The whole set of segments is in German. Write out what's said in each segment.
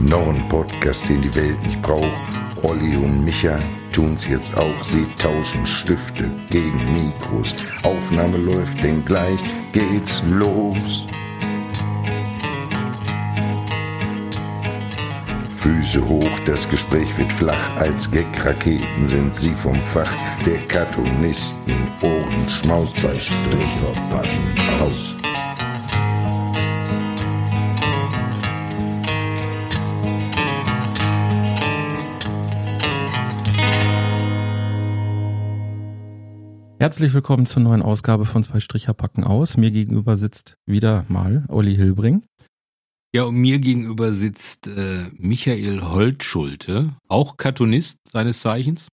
Noch ein Podcast, den die Welt nicht braucht. Olli und Micha tun's jetzt auch. Sie tauschen Stifte gegen Mikros. Aufnahme läuft, denn gleich geht's los. Füße hoch, das Gespräch wird flach. Als Gag-Raketen sind sie vom Fach der Cartoonisten. Ohrenschmaus, zwei Stricher packen aus. Herzlich willkommen zur neuen Ausgabe von Zwei Stricher packen aus. Mir gegenüber sitzt wieder mal Olli Hilbring. Ja, und mir gegenüber sitzt äh, Michael Holtschulte, auch Cartoonist seines Zeichens.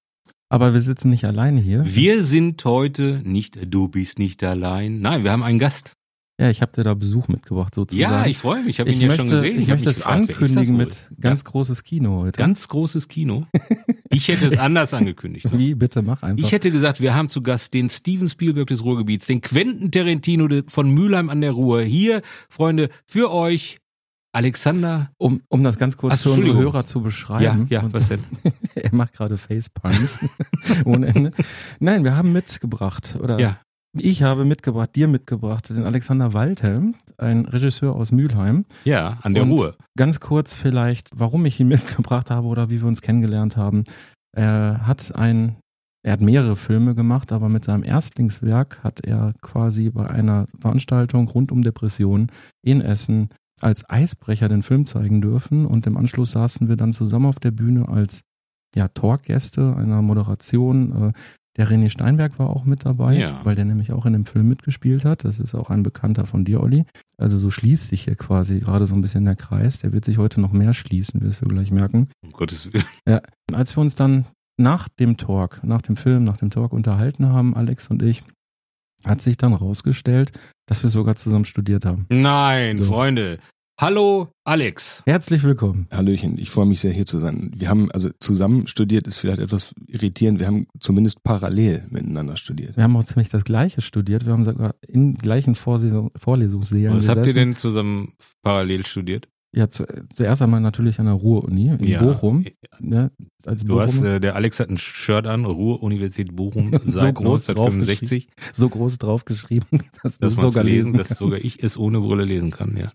Aber wir sitzen nicht alleine hier. Wir sind heute nicht, du bist nicht allein. Nein, wir haben einen Gast. Ja, ich habe dir da Besuch mitgebracht sozusagen. Ja, ich freue mich. Ich habe ihn ja möchte, schon gesehen. Ich, hab möchte mich es ankündigen mit ganz ja, großes Kino heute. ganz großes Kino. Ich hätte es anders angekündigt. Wie? Bitte mach einfach. Ich hätte gesagt, wir haben zu Gast den Steven Spielberg des Ruhrgebiets, den Quentin Tarantino von Mülheim an der Ruhr. Hier, Freunde, für euch Alexander. um, um das ganz kurz Ach, für unsere. Hörer zu beschreiben. Ja, ja, was denn? er macht gerade Facepalms ohne Ende. Nein, wir haben mitgebracht oder Ja, ich habe mitgebracht, dir mitgebracht, den Alexander Waldhelm, ein Regisseur aus Mülheim. ja, an der Und Ruhr. Ganz kurz vielleicht, warum ich ihn mitgebracht habe oder wie wir uns kennengelernt haben. Er hat ein, er hat mehrere Filme gemacht, aber mit seinem Erstlingswerk hat er quasi bei einer Veranstaltung rund um Depressionen in Essen als Eisbrecher den Film zeigen dürfen und im Anschluss saßen wir dann zusammen auf der Bühne als ja, Talkgäste einer Moderation. Äh, Der René Steinberg war auch mit dabei, Ja. weil der nämlich auch in dem Film mitgespielt hat. Das ist auch ein Bekannter von dir, Olli. Also so schließt sich hier quasi gerade so ein bisschen der Kreis. Der wird sich heute noch mehr schließen, wirst du gleich merken. Um Gottes Willen. Als wir uns dann nach dem Talk, nach dem Film, nach dem Talk unterhalten haben, Alex und ich, hat sich dann rausgestellt, dass wir sogar zusammen studiert haben. Nein, So. Freunde. Hallo, Alex. Herzlich willkommen. Hallöchen, ich freue mich sehr hier zu sein. Wir haben also zusammen studiert, ist vielleicht etwas irritierend. Wir haben zumindest parallel miteinander studiert. Wir haben auch ziemlich das Gleiche studiert. Wir haben sogar in gleichen Vorlesung, Vorlesungssälen Was habt ihr gesessen. denn zusammen parallel studiert? Ja, zu, zuerst einmal natürlich an der Ruhr-Uni in Ja. Bochum. Ja, als Du hast, Bochumer. äh, der Alex hat ein Shirt an, Ruhr-Universität Bochum, So seit groß 1965, so groß draufgeschrieben, dass du dass es man sogar lesen, lesen dass sogar ich es ohne Brille lesen kann, ja.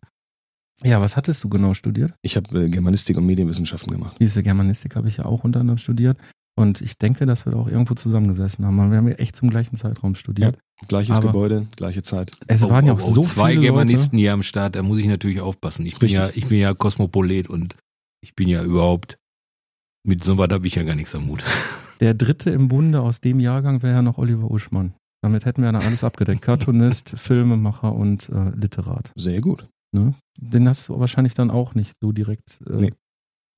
Ja, was hattest du genau studiert? Ich habe äh, Germanistik und Medienwissenschaften gemacht. Diese Germanistik habe ich ja auch unter anderem studiert. Und ich denke, dass wir da auch irgendwo zusammengesessen haben. Wir haben ja echt zum gleichen Zeitraum studiert. Gleiches Aber- Gebäude, gleiche Zeit. Es waren ja auch so Oh, zwei viele Germanisten hier am Start, da muss ich natürlich aufpassen. Ich bin ja, ich bin ja Kosmopolit und ich bin ja überhaupt, mit so was habe ich ja gar nichts am Hut. Leute. Der dritte im Bunde aus dem Jahrgang wäre ja noch Oliver Uschmann. Damit hätten wir dann alles abgedeckt. Cartoonist, Filmemacher und äh, Literat. Sehr gut. Ne? Den hast du wahrscheinlich dann auch nicht so direkt. Äh, Nee.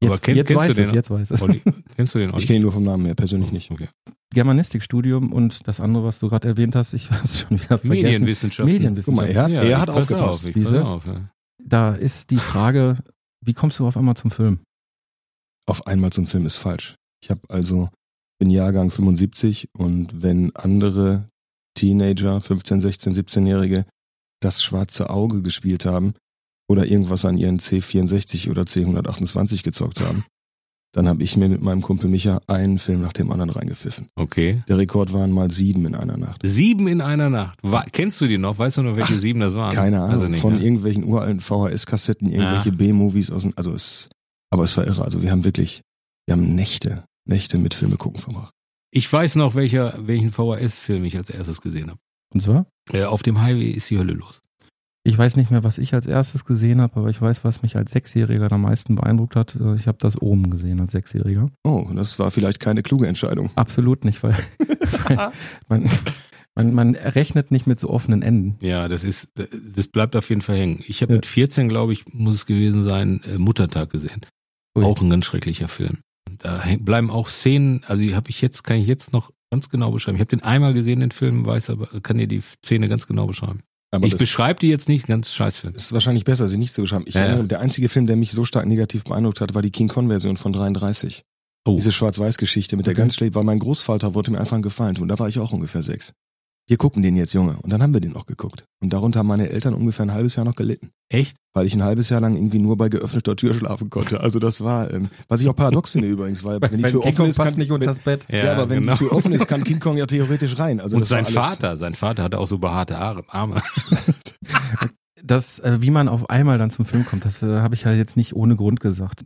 Jetzt, Aber kenn- jetzt kennst weiß du es, den? jetzt weiß es. Olli, kennst du den Olli? Ich kenne ihn nur vom Namen her, persönlich nicht. Okay. Germanistikstudium und das andere, was du gerade erwähnt hast, ich weiß schon wieder vergessen. Medienwissenschaften. Guck mal, Medienwissenschaft. er, Ja, er hat aufgepasst. Auf, pass auf, ja. Da ist die Frage, wie kommst du auf einmal zum Film? Auf einmal zum Film ist falsch. Ich habe also bin Jahrgang 75 und wenn andere Teenager, 15, 16, 17-Jährige das schwarze Auge gespielt haben oder irgendwas an ihren C64 oder C128 gezockt haben, dann habe ich mir mit meinem Kumpel Micha einen Film nach dem anderen reingepfiffen. Okay. Der Rekord waren mal sieben in einer Nacht. Sieben in einer Nacht. Wa kennst du die noch? Weißt du noch, welche Ach, sieben das waren? Keine Ahnung, Also nicht, von ne? irgendwelchen uralten VHS-Kassetten, irgendwelche B-Movies aus dem, also es, aber es war irre. Also wir haben wirklich, wir haben Nächte, Nächte mit Filme gucken verbracht. Ich weiß noch, welcher, welchen VHS-Film ich als erstes gesehen habe. Und zwar? Äh, auf dem Highway ist die Hölle los. Ich weiß nicht mehr, was ich als erstes gesehen habe, aber ich weiß, was mich als Sechsjähriger am meisten beeindruckt hat. Äh, Ich habe das oben gesehen als Sechsjähriger. Oh, das war vielleicht keine kluge Entscheidung. Absolut nicht, weil, weil man, man, man rechnet nicht mit so offenen Enden. Ja, das ist, das bleibt auf jeden Fall hängen. Ich habe Ja. mit 14, glaube ich, muss es gewesen sein, äh, Muttertag gesehen. Ui. Auch ein ganz schrecklicher Film. Da bleiben auch Szenen, also die habe ich jetzt, kann ich jetzt noch ganz genau beschreiben. Ich habe den einmal gesehen, den Film, weiß aber, kann dir die Szene ganz genau beschreiben. Aber ich beschreibe die jetzt nicht, ganz scheißfilm. ist wahrscheinlich besser, sie nicht zu beschreiben. Ich Ja, ja. erinnere, der einzige Film, der mich so stark negativ beeindruckt hat, war die King Kong-Version von 33. Oh, Diese Schwarz-Weiß-Geschichte mit der Okay. ganz schlecht, weil mein Großvater wollte mir einfach einen Gefallen tun. Da war ich auch ungefähr sechs. Wir gucken den jetzt, Junge. Und dann haben wir den noch geguckt. Und darunter haben meine Eltern ungefähr ein halbes Jahr noch gelitten. Echt? Weil ich ein halbes Jahr lang irgendwie nur bei geöffneter Tür schlafen konnte. Also das war, ähm, was ich auch paradox finde übrigens, weil wenn die Tür offen ist, kann, nicht unter das Bett. ja, aber wenn genau. die Tür offen ist, kann King Kong ja theoretisch rein. Also Und sein alles- Vater, sein Vater hatte auch so behaarte Haare- Arme. Das, äh, wie man auf einmal dann zum Film kommt, das äh, habe ich ja jetzt nicht ohne Grund gesagt.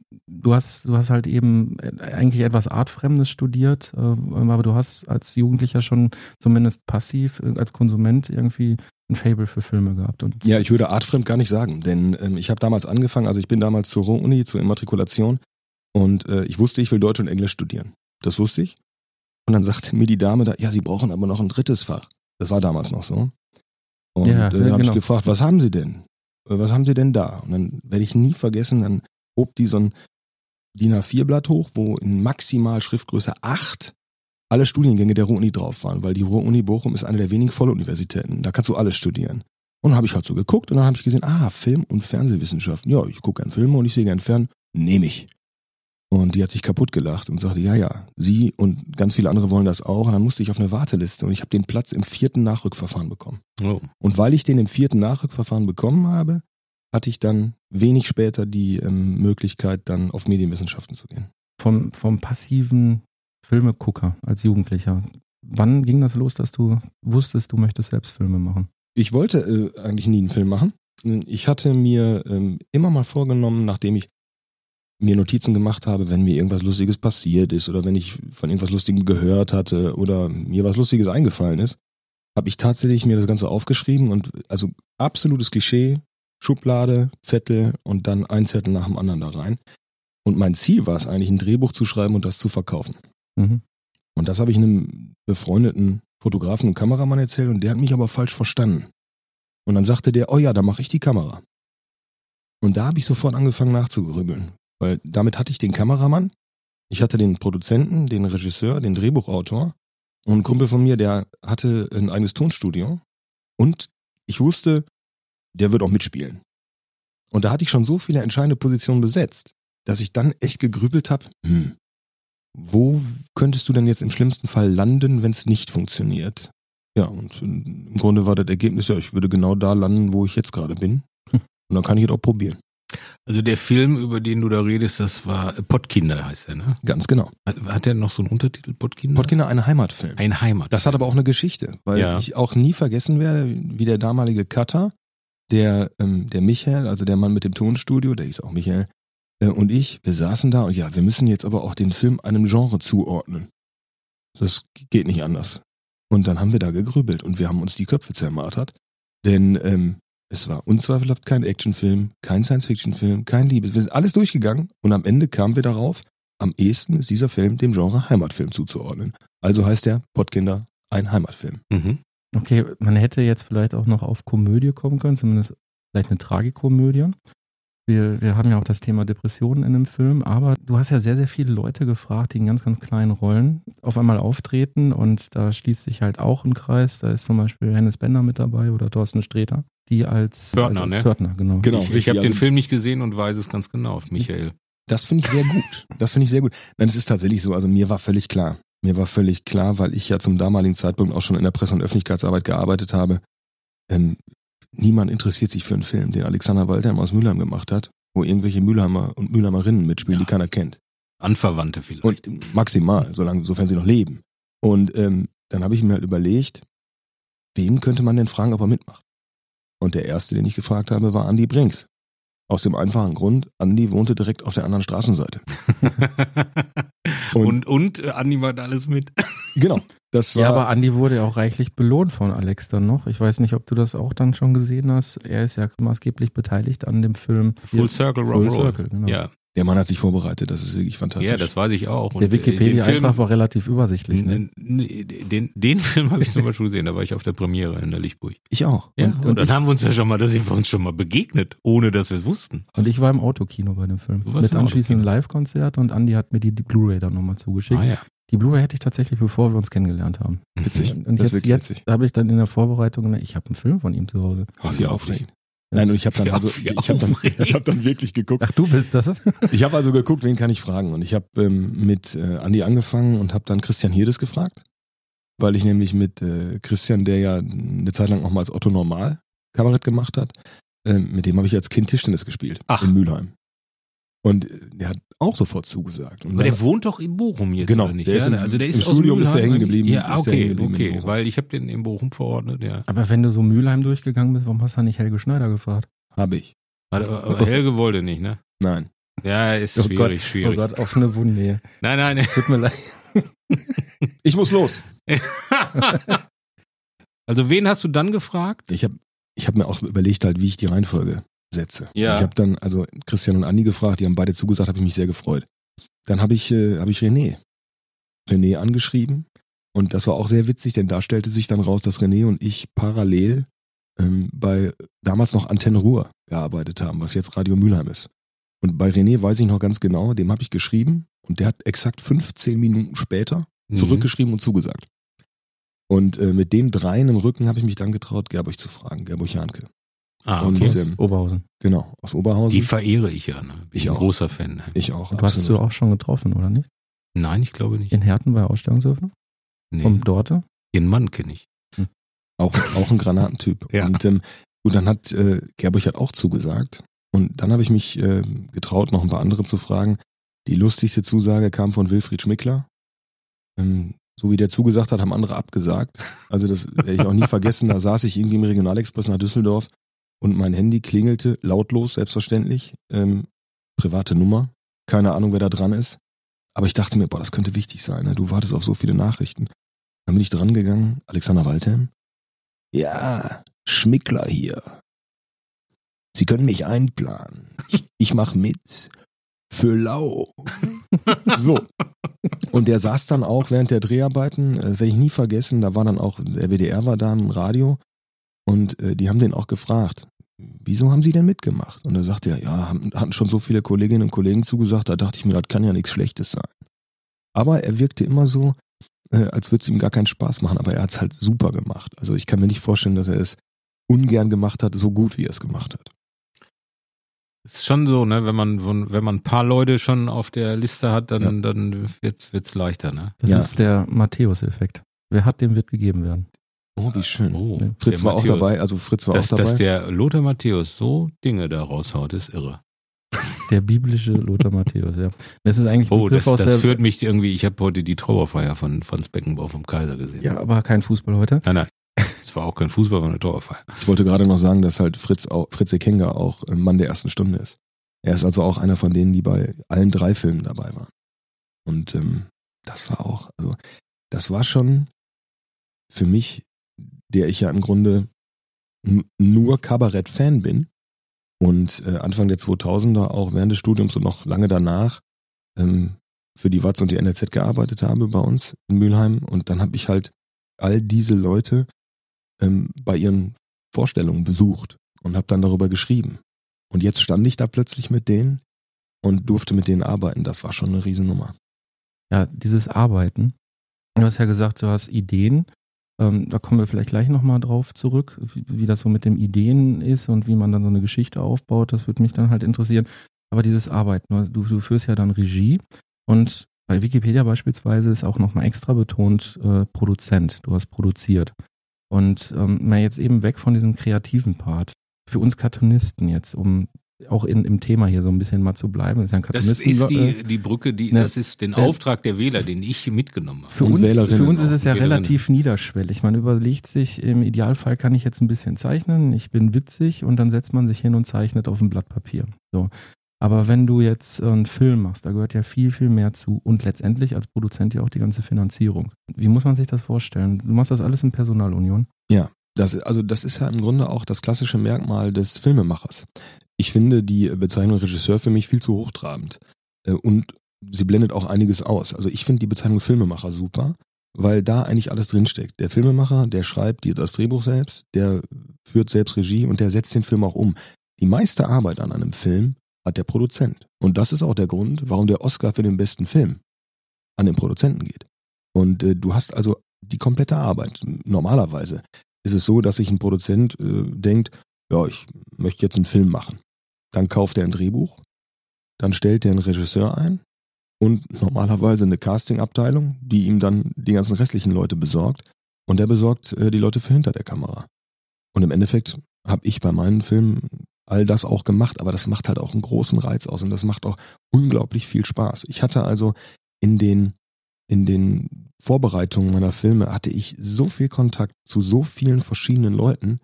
Du hast, du hast halt eben äh, eigentlich etwas Artfremdes studiert, äh, aber du hast als Jugendlicher schon zumindest passiv äh, als Konsument irgendwie ein Fable für Filme gehabt. Und Ja, ich würde artfremd gar nicht sagen, denn ähm, ich habe damals angefangen, also ich bin damals zur Ruhr-Uni, zur Immatrikulation und äh, ich wusste, ich will Deutsch und Englisch studieren. Das wusste ich. Und dann sagte mir die Dame da, ja, Sie brauchen aber noch ein drittes Fach. Das war damals noch so. Und Ja, äh, dann habe genau. ich gefragt, was haben Sie denn? Was haben Sie denn da? Und dann werde ich nie vergessen, dann hob die so ein DIN A4-Blatt hoch, wo in maximal Schriftgröße 8 alle Studiengänge der Ruhr-Uni drauf waren, weil die Ruhr-Uni Bochum ist eine der wenigen Volluniversitäten. Da kannst du alles studieren. Und dann habe ich halt so geguckt und dann habe ich gesehen, ah, Film- und Fernsehwissenschaften. Ja, ich gucke gern Filme und ich sehe gern Fern. Nehme ich. Und die hat sich kaputt gelacht und sagte, ja, ja, sie und ganz viele andere wollen das auch. Und dann musste ich auf eine Warteliste und ich habe den Platz im vierten Nachrückverfahren bekommen. Oh. Und weil ich den im vierten Nachrückverfahren bekommen habe, hatte ich dann wenig später die ähm, Möglichkeit, dann auf Medienwissenschaften zu gehen. vom, vom passiven Filmegucker als Jugendlicher. Wann ging das los, dass du wusstest, du möchtest selbst Filme machen? Ich wollte äh, eigentlich nie einen Film machen. Ich hatte mir ähm, immer mal vorgenommen, nachdem ich mir Notizen gemacht habe, wenn mir irgendwas Lustiges passiert ist oder wenn ich von irgendwas Lustigem gehört hatte oder mir was Lustiges eingefallen ist, habe ich tatsächlich mir das Ganze aufgeschrieben und also absolutes Klischee, Schublade, Zettel und dann ein Zettel nach dem anderen da rein. Und mein Ziel war es eigentlich, ein Drehbuch zu schreiben und das zu verkaufen. Mhm. Und das habe ich einem befreundeten Fotografen und Kameramann erzählt und der hat mich aber falsch verstanden. Und dann sagte der, oh ja, da mache ich die Kamera. Und da habe ich sofort angefangen nachzugrübeln, weil damit hatte ich den Kameramann, ich hatte den Produzenten, den Regisseur, den Drehbuchautor und ein Kumpel von mir, der hatte ein eigenes Tonstudio und ich wusste, der wird auch mitspielen. Und da hatte ich schon so viele entscheidende Positionen besetzt, dass ich dann echt gegrübelt habe, hm, wo könntest du denn jetzt im schlimmsten Fall landen, wenn es nicht funktioniert? Ja, und im Grunde war das Ergebnis, ja, ich würde genau da landen, wo ich jetzt gerade bin. Hm. Und dann kann ich es auch probieren. Also der Film, über den du da redest, das war äh, Pottkinder heißt er, ne? Ganz genau. Hat, hat der noch so einen Untertitel, Pottkinder? Pottkinder, ein Heimatfilm. Ein Heimat. Das hat aber auch eine Geschichte, weil Ja. ich auch nie vergessen werde, wie der damalige Cutter, der, ähm, der Michael, also der Mann mit dem Tonstudio, der hieß auch Michael, äh, und ich, wir saßen da und ja, wir müssen jetzt aber auch den Film einem Genre zuordnen. Das geht nicht anders. Und dann haben wir da gegrübelt und wir haben uns die Köpfe zermartert, denn ähm, es war unzweifelhaft kein Actionfilm, kein Science-Fiction-Film, kein Liebes. Wir sind alles durchgegangen und am Ende kamen wir darauf, am ehesten ist dieser Film dem Genre Heimatfilm zuzuordnen. Also heißt er Pottkinder ein Heimatfilm. Mhm. Okay, man hätte jetzt vielleicht auch noch auf Komödie kommen können, zumindest vielleicht eine Tragikomödie. Wir, wir haben ja auch das Thema Depressionen in dem Film, aber du hast ja sehr, sehr viele Leute gefragt, die in ganz, ganz kleinen Rollen auf einmal auftreten und da schließt sich halt auch ein Kreis. Da ist zum Beispiel Hennes Bender mit dabei oder Thorsten Sträter, die als Pförtner, als, als ne? Pförtner, genau. Genau, ich ich habe den also- Film nicht gesehen und weiß es ganz genau, Michael. Das finde ich sehr gut. Das finde ich sehr gut. Nein, es ist tatsächlich so. Also mir war völlig klar. Mir war völlig klar, weil ich ja zum damaligen Zeitpunkt auch schon in der Presse- und Öffentlichkeitsarbeit gearbeitet habe. Ähm, niemand interessiert sich für einen Film, den Alexander Waldheim aus Mülheim gemacht hat, wo irgendwelche Mülheimer und Mülheimerinnen mitspielen, Ja. die keiner kennt. Anverwandte vielleicht. Und maximal, solange, sofern sie noch leben. Und ähm, dann habe ich mir halt überlegt, wen könnte man denn fragen, ob er mitmacht? Und der erste, den ich gefragt habe, war Andy Brinks. Aus dem einfachen Grund, Andy wohnte direkt auf der anderen Straßenseite. und, und, äh, Andi macht alles mit. Genau. Das war, Ja, aber Andy wurde ja auch reichlich belohnt von Alex dann noch. Ich weiß nicht, ob du das auch dann schon gesehen hast. Er ist ja maßgeblich beteiligt an dem Film Full Circle Full Rock'n'Roll. Circle, genau. Ja, der Mann hat sich vorbereitet, das ist wirklich fantastisch. ja, das weiß ich auch. Und Der äh, Wikipedia-Eintrag war relativ übersichtlich. Ne? Den, den Film habe ich zum Beispiel gesehen, da war ich auf der Premiere in der Lichtburg. ich auch. Ja, Und- und, und dann ich- haben wir uns ja schon mal, da sind wir uns schon mal begegnet, ohne dass wir es wussten. Und ich war im Autokino bei dem Film. Mit anschließendem. Live-Konzert und Andy hat mir die, die Blu-ray dann nochmal zugeschickt. Ah ja. Die Blu-ray hätte ich tatsächlich, bevor wir uns kennengelernt haben. Witzig. Und, und jetzt, jetzt habe ich dann in der Vorbereitung gemerkt, ich habe einen Film von ihm zu Hause. Ach, wie aufregend. Nein, und ich habe dann also, ich habe dann, ich hab dann wirklich geguckt. Ach, du bist das? Ich habe also geguckt, wen kann ich fragen? Und ich habe ähm, mit äh, Andi angefangen und habe dann Christian Hirdes gefragt. weil ich nämlich mit äh, Christian, der ja eine Zeit lang auch mal als Otto Normal Kabarett gemacht hat, äh, mit dem habe ich als Kind Tischtennis gespielt Ach. in Mülheim. Und äh, der hat auch sofort zugesagt. Und Aber der wohnt doch in Bochum jetzt, Genau, oder nicht? der ist ja, im- also der im ist aus Studium ist der Mülheim hängen geblieben. Ja, okay, hängen geblieben okay, weil ich habe den in Bochum verordnet, ja. Aber wenn du so Mülheim durchgegangen bist, warum hast du nicht Helge Schneider gefragt? habe ich. Aber, aber Helge wollte nicht, ne? Nein. Ja, ist Oh schwierig, Gott, schwierig. Oh Gott, offene Wunde. Nein, nein. Tut mir leid. Ich muss los. also wen hast du dann gefragt? Ich habe ich hab mir auch überlegt halt, wie ich die Reihenfolge setze. Ja. Ich habe dann also Christian und Andi gefragt, die haben beide zugesagt, habe ich mich sehr gefreut. Dann habe ich, äh, hab ich René. René angeschrieben und das war auch sehr witzig, denn da stellte sich dann raus, dass René und ich parallel ähm, bei damals noch Antenne Ruhr gearbeitet haben, was jetzt Radio Mülheim ist. Und bei René weiß ich noch ganz genau, dem habe ich geschrieben und der hat exakt 15 Minuten später Mhm. zurückgeschrieben und zugesagt. Und äh, mit den dreien im Rücken habe ich mich dann getraut, Gerburg zu fragen, Gerburg Janke. Ah, und, okay. ähm, Oberhausen. Genau, aus Oberhausen. Die verehre ich ja, ne? Bin Ich ein auch. großer Fan. Ne? ich auch. Du hast du auch schon getroffen, oder nicht? Nein, ich glaube nicht. In Herten bei Ausstellungsöffnung? Nee. Vom Dorte? Den Mann kenne ich. auch, auch ein Granatentyp. Ja. Und, ähm, und dann hat äh, Gerburg hat auch zugesagt. Und dann habe ich mich äh, getraut, noch ein paar andere zu fragen. Die lustigste Zusage kam von Wilfried Schmickler. Ähm, so wie der zugesagt hat, haben andere abgesagt. Also das werde ich auch nie vergessen. Da saß ich irgendwie im Regionalexpress nach Düsseldorf und mein Handy klingelte lautlos, selbstverständlich. Ähm, private Nummer. Keine Ahnung, wer da dran ist. Aber ich dachte mir, boah, das könnte wichtig sein. Ne? Du wartest auf so viele Nachrichten. Dann bin ich dran gegangen. Alexander Waldhelm. Ja, Schmickler hier. Sie können mich einplanen. Ich, ich mach mit. Für lau. So. Und der saß dann auch während der Dreharbeiten, äh, das werde ich nie vergessen, da war dann auch, der WDR war da im Radio und äh, die haben den auch gefragt, wieso haben Sie denn mitgemacht? Und er sagte er, ja, haben, hatten schon so viele Kolleginnen und Kollegen zugesagt, da dachte ich mir, das kann ja nichts Schlechtes sein. Aber er wirkte immer so, äh, als würde es ihm gar keinen Spaß machen, aber er hat es halt super gemacht. Also ich kann mir nicht vorstellen, dass er es ungern gemacht hat, so gut wie er es gemacht hat. Ist schon so, ne? Wenn man, wenn man ein paar Leute schon auf der Liste hat, dann, Ja. dann wird's, wird's leichter, ne? Das Ja. ist der Matthäus-Effekt. Wer hat, dem wird gegeben werden. Oh, wie schön. Oh, Fritz der war auch Matthäus. dabei, also Fritz war Dass, auch dabei. dass der Lothar Matthäus so Dinge da raushaut, ist irre. Der biblische Lothar Matthäus, ja. Das ist eigentlich ein Oh, das, das der, führt mich irgendwie, ich habe heute die Trauerfeier von Franz Beckenbauer vom Kaiser gesehen. Ja, aber kein Fußball heute. Nein, nein. Es war auch kein Fußball, war eine Trauerfeier. Ich wollte gerade noch sagen, dass halt Fritz auch, Fritz Ekenga auch ein Mann der ersten Stunde ist. Er ist also auch einer von denen, die bei allen drei Filmen dabei waren. Und ähm, das war auch, also das war schon für mich, der ich ja im Grunde nur Kabarett-Fan bin und äh, Anfang der 2000er auch während des Studiums und noch lange danach ähm, für die Watz und die NRZ gearbeitet habe bei uns in Mülheim. Und dann habe ich halt all diese Leute ähm, bei ihren Vorstellungen besucht und habe dann darüber geschrieben. Und jetzt stand ich da plötzlich mit denen und durfte mit denen arbeiten. Das war schon eine Riesennummer. Ja, dieses Arbeiten. Du hast ja gesagt, du hast Ideen. Ähm, da kommen wir vielleicht gleich nochmal drauf zurück, wie, wie das so mit dem Ideen ist und wie man dann so eine Geschichte aufbaut. Das würde mich dann halt interessieren. Aber dieses Arbeiten, du, du führst ja dann Regie und bei Wikipedia beispielsweise ist auch nochmal extra betont äh, Produzent. Du hast produziert. Und ähm, mal jetzt eben weg von diesem kreativen Part. Für uns Cartoonisten jetzt, um auch in, im Thema hier so ein bisschen mal zu bleiben, ist ja ein Das ist äh, die, die Brücke, die, Ne. das ist den Ne. Auftrag der Wähler, den ich mitgenommen habe. Für uns, für uns ist es ja relativ niederschwellig. Man überlegt sich, im Idealfall kann ich jetzt ein bisschen zeichnen, ich bin witzig und dann setzt man sich hin und zeichnet auf ein Blatt Papier. So. Aber wenn du jetzt äh, einen Film machst, da gehört ja viel, viel mehr zu und letztendlich als Produzent ja auch die ganze Finanzierung. Wie muss man sich das vorstellen? Du machst das alles in Personalunion. Das, also das ist ja im Grunde auch das klassische Merkmal des Filmemachers. Ich finde die Bezeichnung Regisseur für mich viel zu hochtrabend. Äh, Und sie blendet auch einiges aus. Also ich finde die Bezeichnung Filmemacher super, weil da eigentlich alles drinsteckt. Der Filmemacher, der schreibt das Drehbuch selbst, der führt selbst Regie und der setzt den Film auch um. Die meiste Arbeit an einem Film hat der Produzent. Und das ist auch der Grund, warum der Oscar für den besten Film an den Produzenten geht. Und äh, du hast also die komplette Arbeit. Normalerweise ist es so, dass sich ein Produzent äh, denkt, ja, ich möchte jetzt einen Film machen. Dann kauft er ein Drehbuch, dann stellt er einen Regisseur ein, und normalerweise eine Casting-Abteilung, die ihm dann die ganzen restlichen Leute besorgt. Und der besorgt äh, die Leute für hinter der Kamera. Und im Endeffekt habe ich bei meinen Filmen all das auch gemacht, aber das macht halt auch einen großen Reiz aus und das macht auch unglaublich viel Spaß. Ich hatte also in den in den Vorbereitungen meiner Filme hatte ich so viel Kontakt zu so vielen verschiedenen Leuten,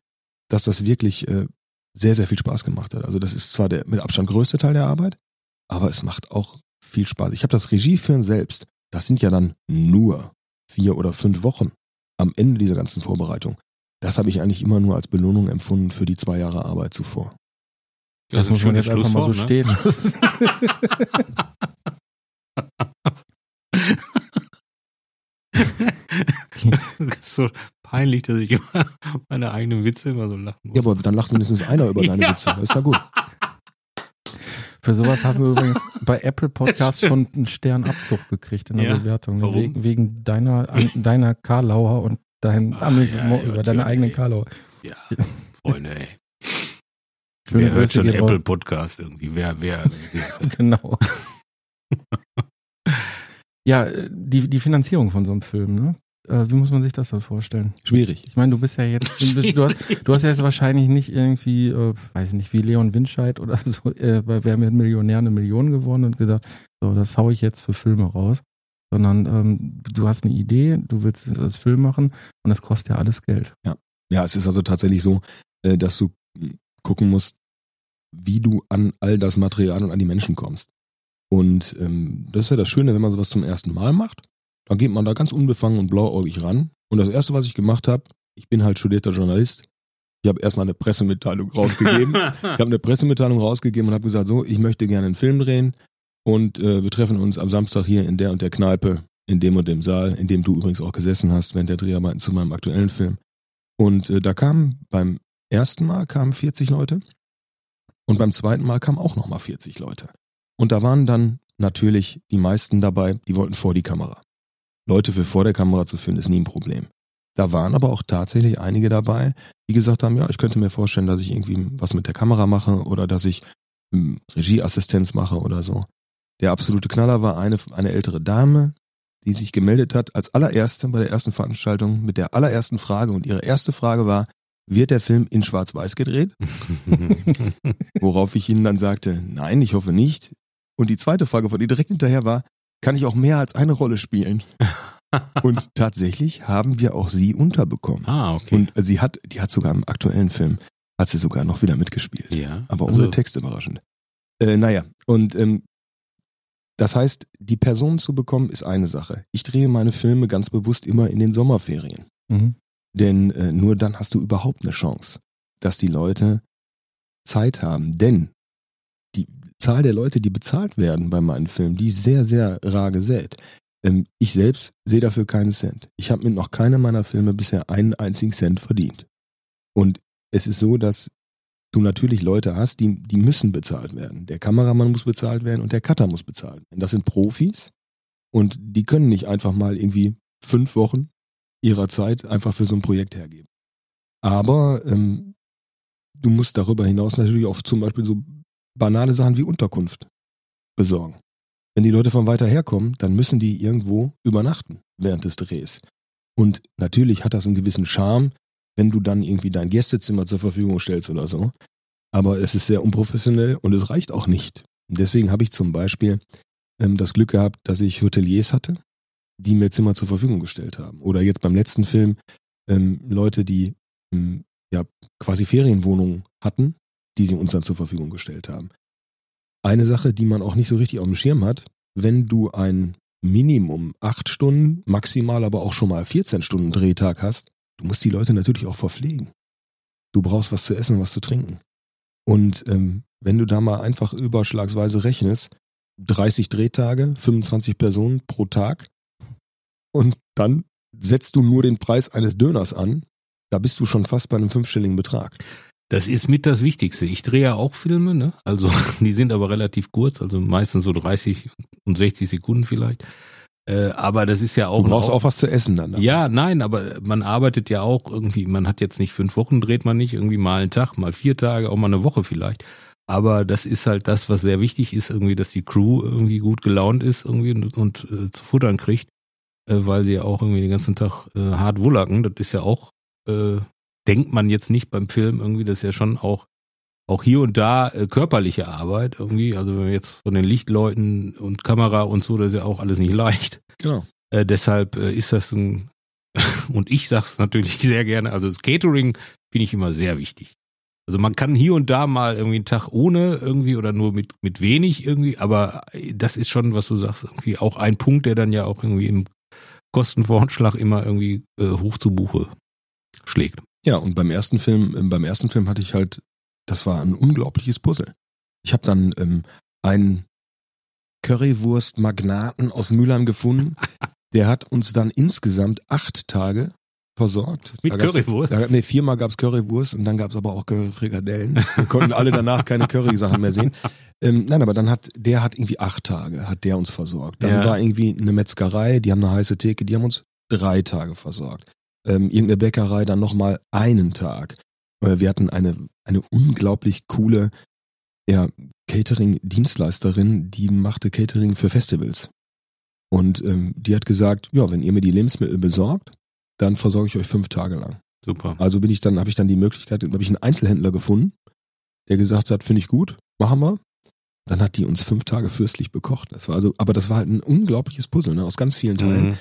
dass das wirklich äh, sehr, sehr viel Spaß gemacht hat. Also das ist zwar der mit Abstand größte Teil der Arbeit, aber es macht auch viel Spaß. Ich habe das Regieführen selbst, das sind ja dann nur vier oder fünf Wochen am Ende dieser ganzen Vorbereitung. Das habe ich eigentlich immer nur als Belohnung empfunden für die zwei Jahre Arbeit zuvor. Ja, das, das muss man jetzt einfach mal so ne? stehen. das ist so peinlich, dass ich immer meine eigenen Witze immer so lachen muss. Ja, aber dann lacht mindestens einer über deine ja. Witze. Das ist ja gut. Für sowas haben wir übrigens bei Apple Podcasts schon einen Sternabzug gekriegt in der ja, Bewertung. Ne? Wegen, wegen, deiner, an, deiner Karlauer und dein Ach, ja, über deine eigenen Karlauer. Ja, Freunde, ey. Schöne wer hört schon Apple Podcast irgendwie? Wer, wer? genau. ja, die, die Finanzierung von so einem Film, ne? Äh, wie muss man sich das dann vorstellen? Schwierig. Ich meine, du bist ja jetzt, du, hast, du hast ja jetzt wahrscheinlich nicht irgendwie, äh, weiß ich nicht, wie Leon Winscheid oder so, äh, bei Wer mit Millionär eine Million gewonnen und gesagt, so, das hau ich jetzt für Filme raus. Sondern ähm, du hast eine Idee, du willst das Film machen und das kostet ja alles Geld. Ja. Ja, es ist also tatsächlich so, äh, dass du gucken musst, wie du an all das Material und an die Menschen kommst. Und ähm, das ist ja das Schöne, wenn man sowas zum ersten Mal macht, dann geht man da ganz unbefangen und blauäugig ran. Und das Erste, was ich gemacht habe, ich bin halt studierter Journalist, ich habe erstmal eine Pressemitteilung rausgegeben. ich habe eine Pressemitteilung rausgegeben und habe gesagt, so, ich möchte gerne einen Film drehen und äh, wir treffen uns am Samstag hier in der und der Kneipe, in dem und dem Saal, in dem du übrigens auch gesessen hast während der Dreharbeiten zu meinem aktuellen Film. Und äh, da kamen beim ersten Mal kamen 40 Leute und beim zweiten Mal kamen auch nochmal 40 Leute. Und da waren dann natürlich die meisten dabei, die wollten vor die Kamera. Leute für vor der Kamera zu finden, ist nie ein Problem. Da waren aber auch tatsächlich einige dabei, die gesagt haben, ja, ich könnte mir vorstellen, dass ich irgendwie was mit der Kamera mache oder dass ich hm, Regieassistenz mache oder so. Der absolute Knaller war eine, eine ältere Dame, die sich gemeldet hat als allererste bei der ersten Veranstaltung mit der allerersten Frage und ihre erste Frage war, wird der Film in Schwarz-Weiß gedreht? Worauf ich ihnen dann sagte, nein, ich hoffe nicht. Und die zweite Frage von ihr direkt hinterher war, kann ich auch mehr als eine Rolle spielen? Und tatsächlich haben wir auch sie unterbekommen. Ah, okay. Und sie hat, die hat sogar im aktuellen Film, hat sie sogar noch wieder mitgespielt. Ja. Aber ohne also, Text überraschend. Äh, naja, und ähm, das heißt, die Person zu bekommen ist eine Sache. Ich drehe meine Filme ganz bewusst immer in den Sommerferien. Mhm. Denn äh, nur dann hast du überhaupt eine Chance, dass die Leute Zeit haben. Denn Zahl der Leute, die bezahlt werden bei meinen Filmen, die ist sehr, sehr rar gesät. Ähm, ich selbst sehe dafür keinen Cent. Ich habe mit noch keiner meiner Filme bisher einen einzigen Cent verdient. Und es ist so, dass du natürlich Leute hast, die, die müssen bezahlt werden. Der Kameramann muss bezahlt werden und der Cutter muss bezahlt werden. Das sind Profis und die können nicht einfach mal irgendwie fünf Wochen ihrer Zeit einfach für so ein Projekt hergeben. Aber ähm, du musst darüber hinaus natürlich auch zum Beispiel so banale Sachen wie Unterkunft besorgen. Wenn die Leute von weiter herkommen, dann müssen die irgendwo übernachten während des Drehs. Und natürlich hat das einen gewissen Charme, wenn du dann irgendwie dein Gästezimmer zur Verfügung stellst oder so. Aber es ist sehr unprofessionell und es reicht auch nicht. deswegen habe ich zum Beispiel ähm, das Glück gehabt, dass ich Hoteliers hatte, die mir Zimmer zur Verfügung gestellt haben. Oder jetzt beim letzten Film ähm, Leute, die ähm, ja quasi Ferienwohnungen hatten, die sie uns dann zur Verfügung gestellt haben. Eine Sache, die man auch nicht so richtig auf dem Schirm hat, wenn du ein Minimum acht Stunden, maximal aber auch schon mal 14 Stunden Drehtag hast, du musst die Leute natürlich auch verpflegen. Du brauchst was zu essen, was zu trinken. Und ähm, wenn du da mal einfach überschlagsweise rechnest, 30 Drehtage, 25 Personen pro Tag, und dann setzt du nur den Preis eines Döners an, da bist du schon fast bei einem fünfstelligen Betrag. Das ist mit das Wichtigste. Ich drehe ja auch Filme, ne? Also die sind aber relativ kurz, also meistens so 30 und 60 Sekunden vielleicht. Äh, aber das ist ja auch. Du brauchst auch, auch was zu essen dann. Damit. Ja, nein, aber man arbeitet ja auch irgendwie, man hat jetzt nicht fünf Wochen, dreht man nicht, irgendwie mal einen Tag, mal vier Tage, auch mal eine Woche vielleicht. Aber das ist halt das, was sehr wichtig ist, irgendwie, dass die Crew irgendwie gut gelaunt ist irgendwie und, und äh, zu futtern kriegt, äh, weil sie ja auch irgendwie den ganzen Tag äh, hart wullacken. Das ist ja auch, äh, denkt man jetzt nicht beim Film irgendwie, das ist ja schon auch auch hier und da äh, körperliche Arbeit irgendwie. Also wenn wir jetzt von den Lichtleuten und Kamera und so, das ist ja auch alles nicht leicht. Genau. Äh, deshalb äh, ist das ein, und ich sag's natürlich sehr gerne, also das Catering finde ich immer sehr wichtig. Also man kann hier und da mal irgendwie einen Tag ohne irgendwie oder nur mit, mit wenig irgendwie, aber das ist schon, was du sagst, irgendwie auch ein Punkt, der dann ja auch irgendwie im Kostenvoranschlag immer irgendwie äh, hoch zu Buche schlägt. Ja, und beim ersten Film, ähm, beim ersten Film hatte ich halt, das war ein unglaubliches Puzzle. Ich habe dann ähm, einen Currywurst-Magnaten aus Mülheim gefunden. Der hat uns dann insgesamt acht Tage versorgt. Mit Currywurst? Da, nee, viermal gab's Currywurst und dann gab's aber auch Curryfrikadellen. Wir konnten alle danach keine Curry-Sachen mehr sehen. Ähm, nein, aber dann hat, der hat irgendwie acht Tage, hat der uns versorgt. Dann Ja. war irgendwie eine Metzgerei, die haben eine heiße Theke, die haben uns drei Tage versorgt. Ähm, irgendeine Bäckerei dann nochmal einen Tag. Äh, Wir hatten eine, eine unglaublich coole ja, Catering-Dienstleisterin, die machte Catering für Festivals. Und ähm, die hat gesagt, ja, wenn ihr mir die Lebensmittel besorgt, dann versorge ich euch fünf Tage lang. Super. Also bin ich dann, habe ich dann die Möglichkeit, habe ich einen Einzelhändler gefunden, der gesagt hat, finde ich gut, machen wir. Dann hat die uns fünf Tage fürstlich bekocht. Das war also, aber das war halt ein unglaubliches Puzzle, ne, aus ganz vielen Teilen. Mhm.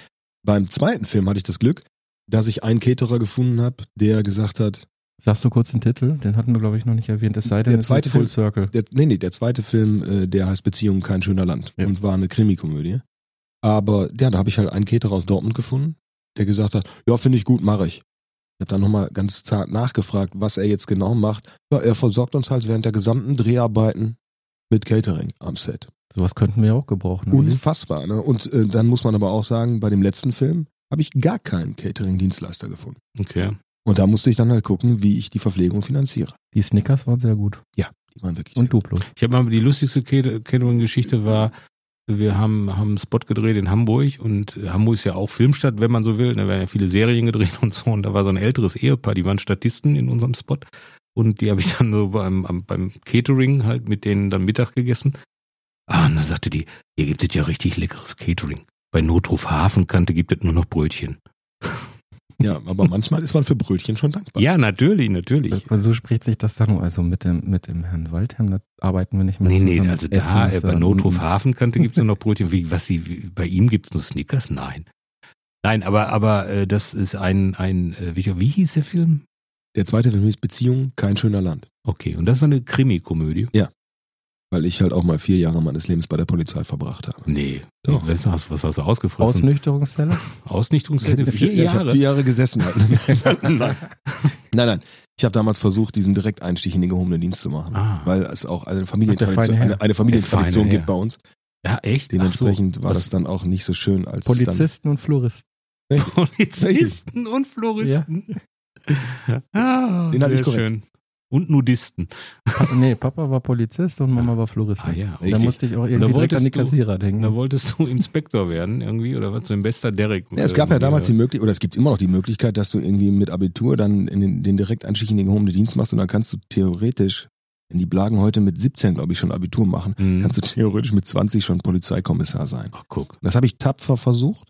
Beim zweiten Film hatte ich das Glück, dass ich einen Caterer gefunden habe, der gesagt hat, Sagst du kurz den Titel? Den hatten wir, glaube ich, noch nicht erwähnt. Es sei denn, Der zweite ist Full Film- Circle. der, nee, nee, der zweite Film, äh, der heißt Beziehung kein schöner Land Ja. und war eine Krimikomödie. Aber ja, da habe ich halt einen Caterer aus Dortmund gefunden, der gesagt hat, ja, finde ich gut, mache ich. Ich habe dann nochmal ganz zart nachgefragt, was er jetzt genau macht. Ja, er versorgt uns halt während der gesamten Dreharbeiten mit Catering am Set. Sowas könnten wir ja auch gebrauchen. Unfassbar, ne? Und äh, dann muss man aber auch sagen, bei dem letzten Film habe ich gar keinen Catering-Dienstleister gefunden. Okay. Und da musste ich dann halt gucken, wie ich die Verpflegung finanziere. Die Snickers waren sehr gut. Die waren wirklich Und sehr gut. Duplo. Ich habe mal die lustigste Cate- Catering-Geschichte war, wir haben, haben einen Spot gedreht in Hamburg und Hamburg ist ja auch Filmstadt, wenn man so will. Da werden ja viele Serien gedreht und so. Und da war so ein älteres Ehepaar, die waren Statisten in unserem Spot. Und die habe ich dann so beim, am- beim Catering halt mit denen dann Mittag gegessen. Ah, und dann sagte die, hier gibt es ja richtig leckeres Catering. Bei Notruf Hafenkante gibt es nur noch Brötchen. Ja, aber manchmal ist man für Brötchen schon dankbar. Ja, natürlich, natürlich. Aber so spricht sich das dann, also mit dem, mit dem Herrn Waldheim, da arbeiten wir nicht mehr Nee, nee, zusammen. also Essen da äh, bei Notruf Hafenkante gibt's nur noch Brötchen. Wie, was sie, wie, bei ihm gibt's nur Snickers? Nein. Nein, aber, aber äh, das ist ein, ein äh, wie, wie hieß der Film? Der zweite Film ist Beziehung, kein schöner Land. Okay, und das war eine Krimi-Komödie? Weil ich halt auch mal vier Jahre meines Lebens bei der Polizei verbracht habe. Nee. Doch. Was hast, was hast du ausgefressen? Ausnüchterungszelle? Ausnichtungszelle? Vier Ja, Ich habe Jahre? vier Jahre gesessen. Halt. nein, nein. nein. Ich habe damals versucht, diesen Direkteinstieg in den gehobenen Dienst zu machen. Ah. Weil es auch eine Der Familientradition, eine, eine Familientradition gibt bei uns. Ja, echt? Dementsprechend so, war das dann auch nicht so schön als Polizisten und Floristen. Polizisten und Floristen. Ah, Den hatte ich sehr korrekt. schön. Und Nudisten. Nee, Papa war Polizist und Mama war Floristin. Ah ja, Da Richtig. musste ich auch da irgendwie direkt an die wolltest du- Kassierer denken. Da wolltest du Inspektor werden irgendwie oder was? So ein bester Derek. Ja, es gab ja damals die? Möglichkeit, oder es gibt immer noch die Möglichkeit, dass du irgendwie mit Abitur dann in den, den Direkteinstieg in den gehobenen Dienst machst und dann kannst du theoretisch, wenn die Blagen heute mit 17, glaube ich, schon Abitur machen, Mhm. kannst du theoretisch mit 20 schon Polizeikommissar sein. Ach, guck. Das habe ich tapfer versucht,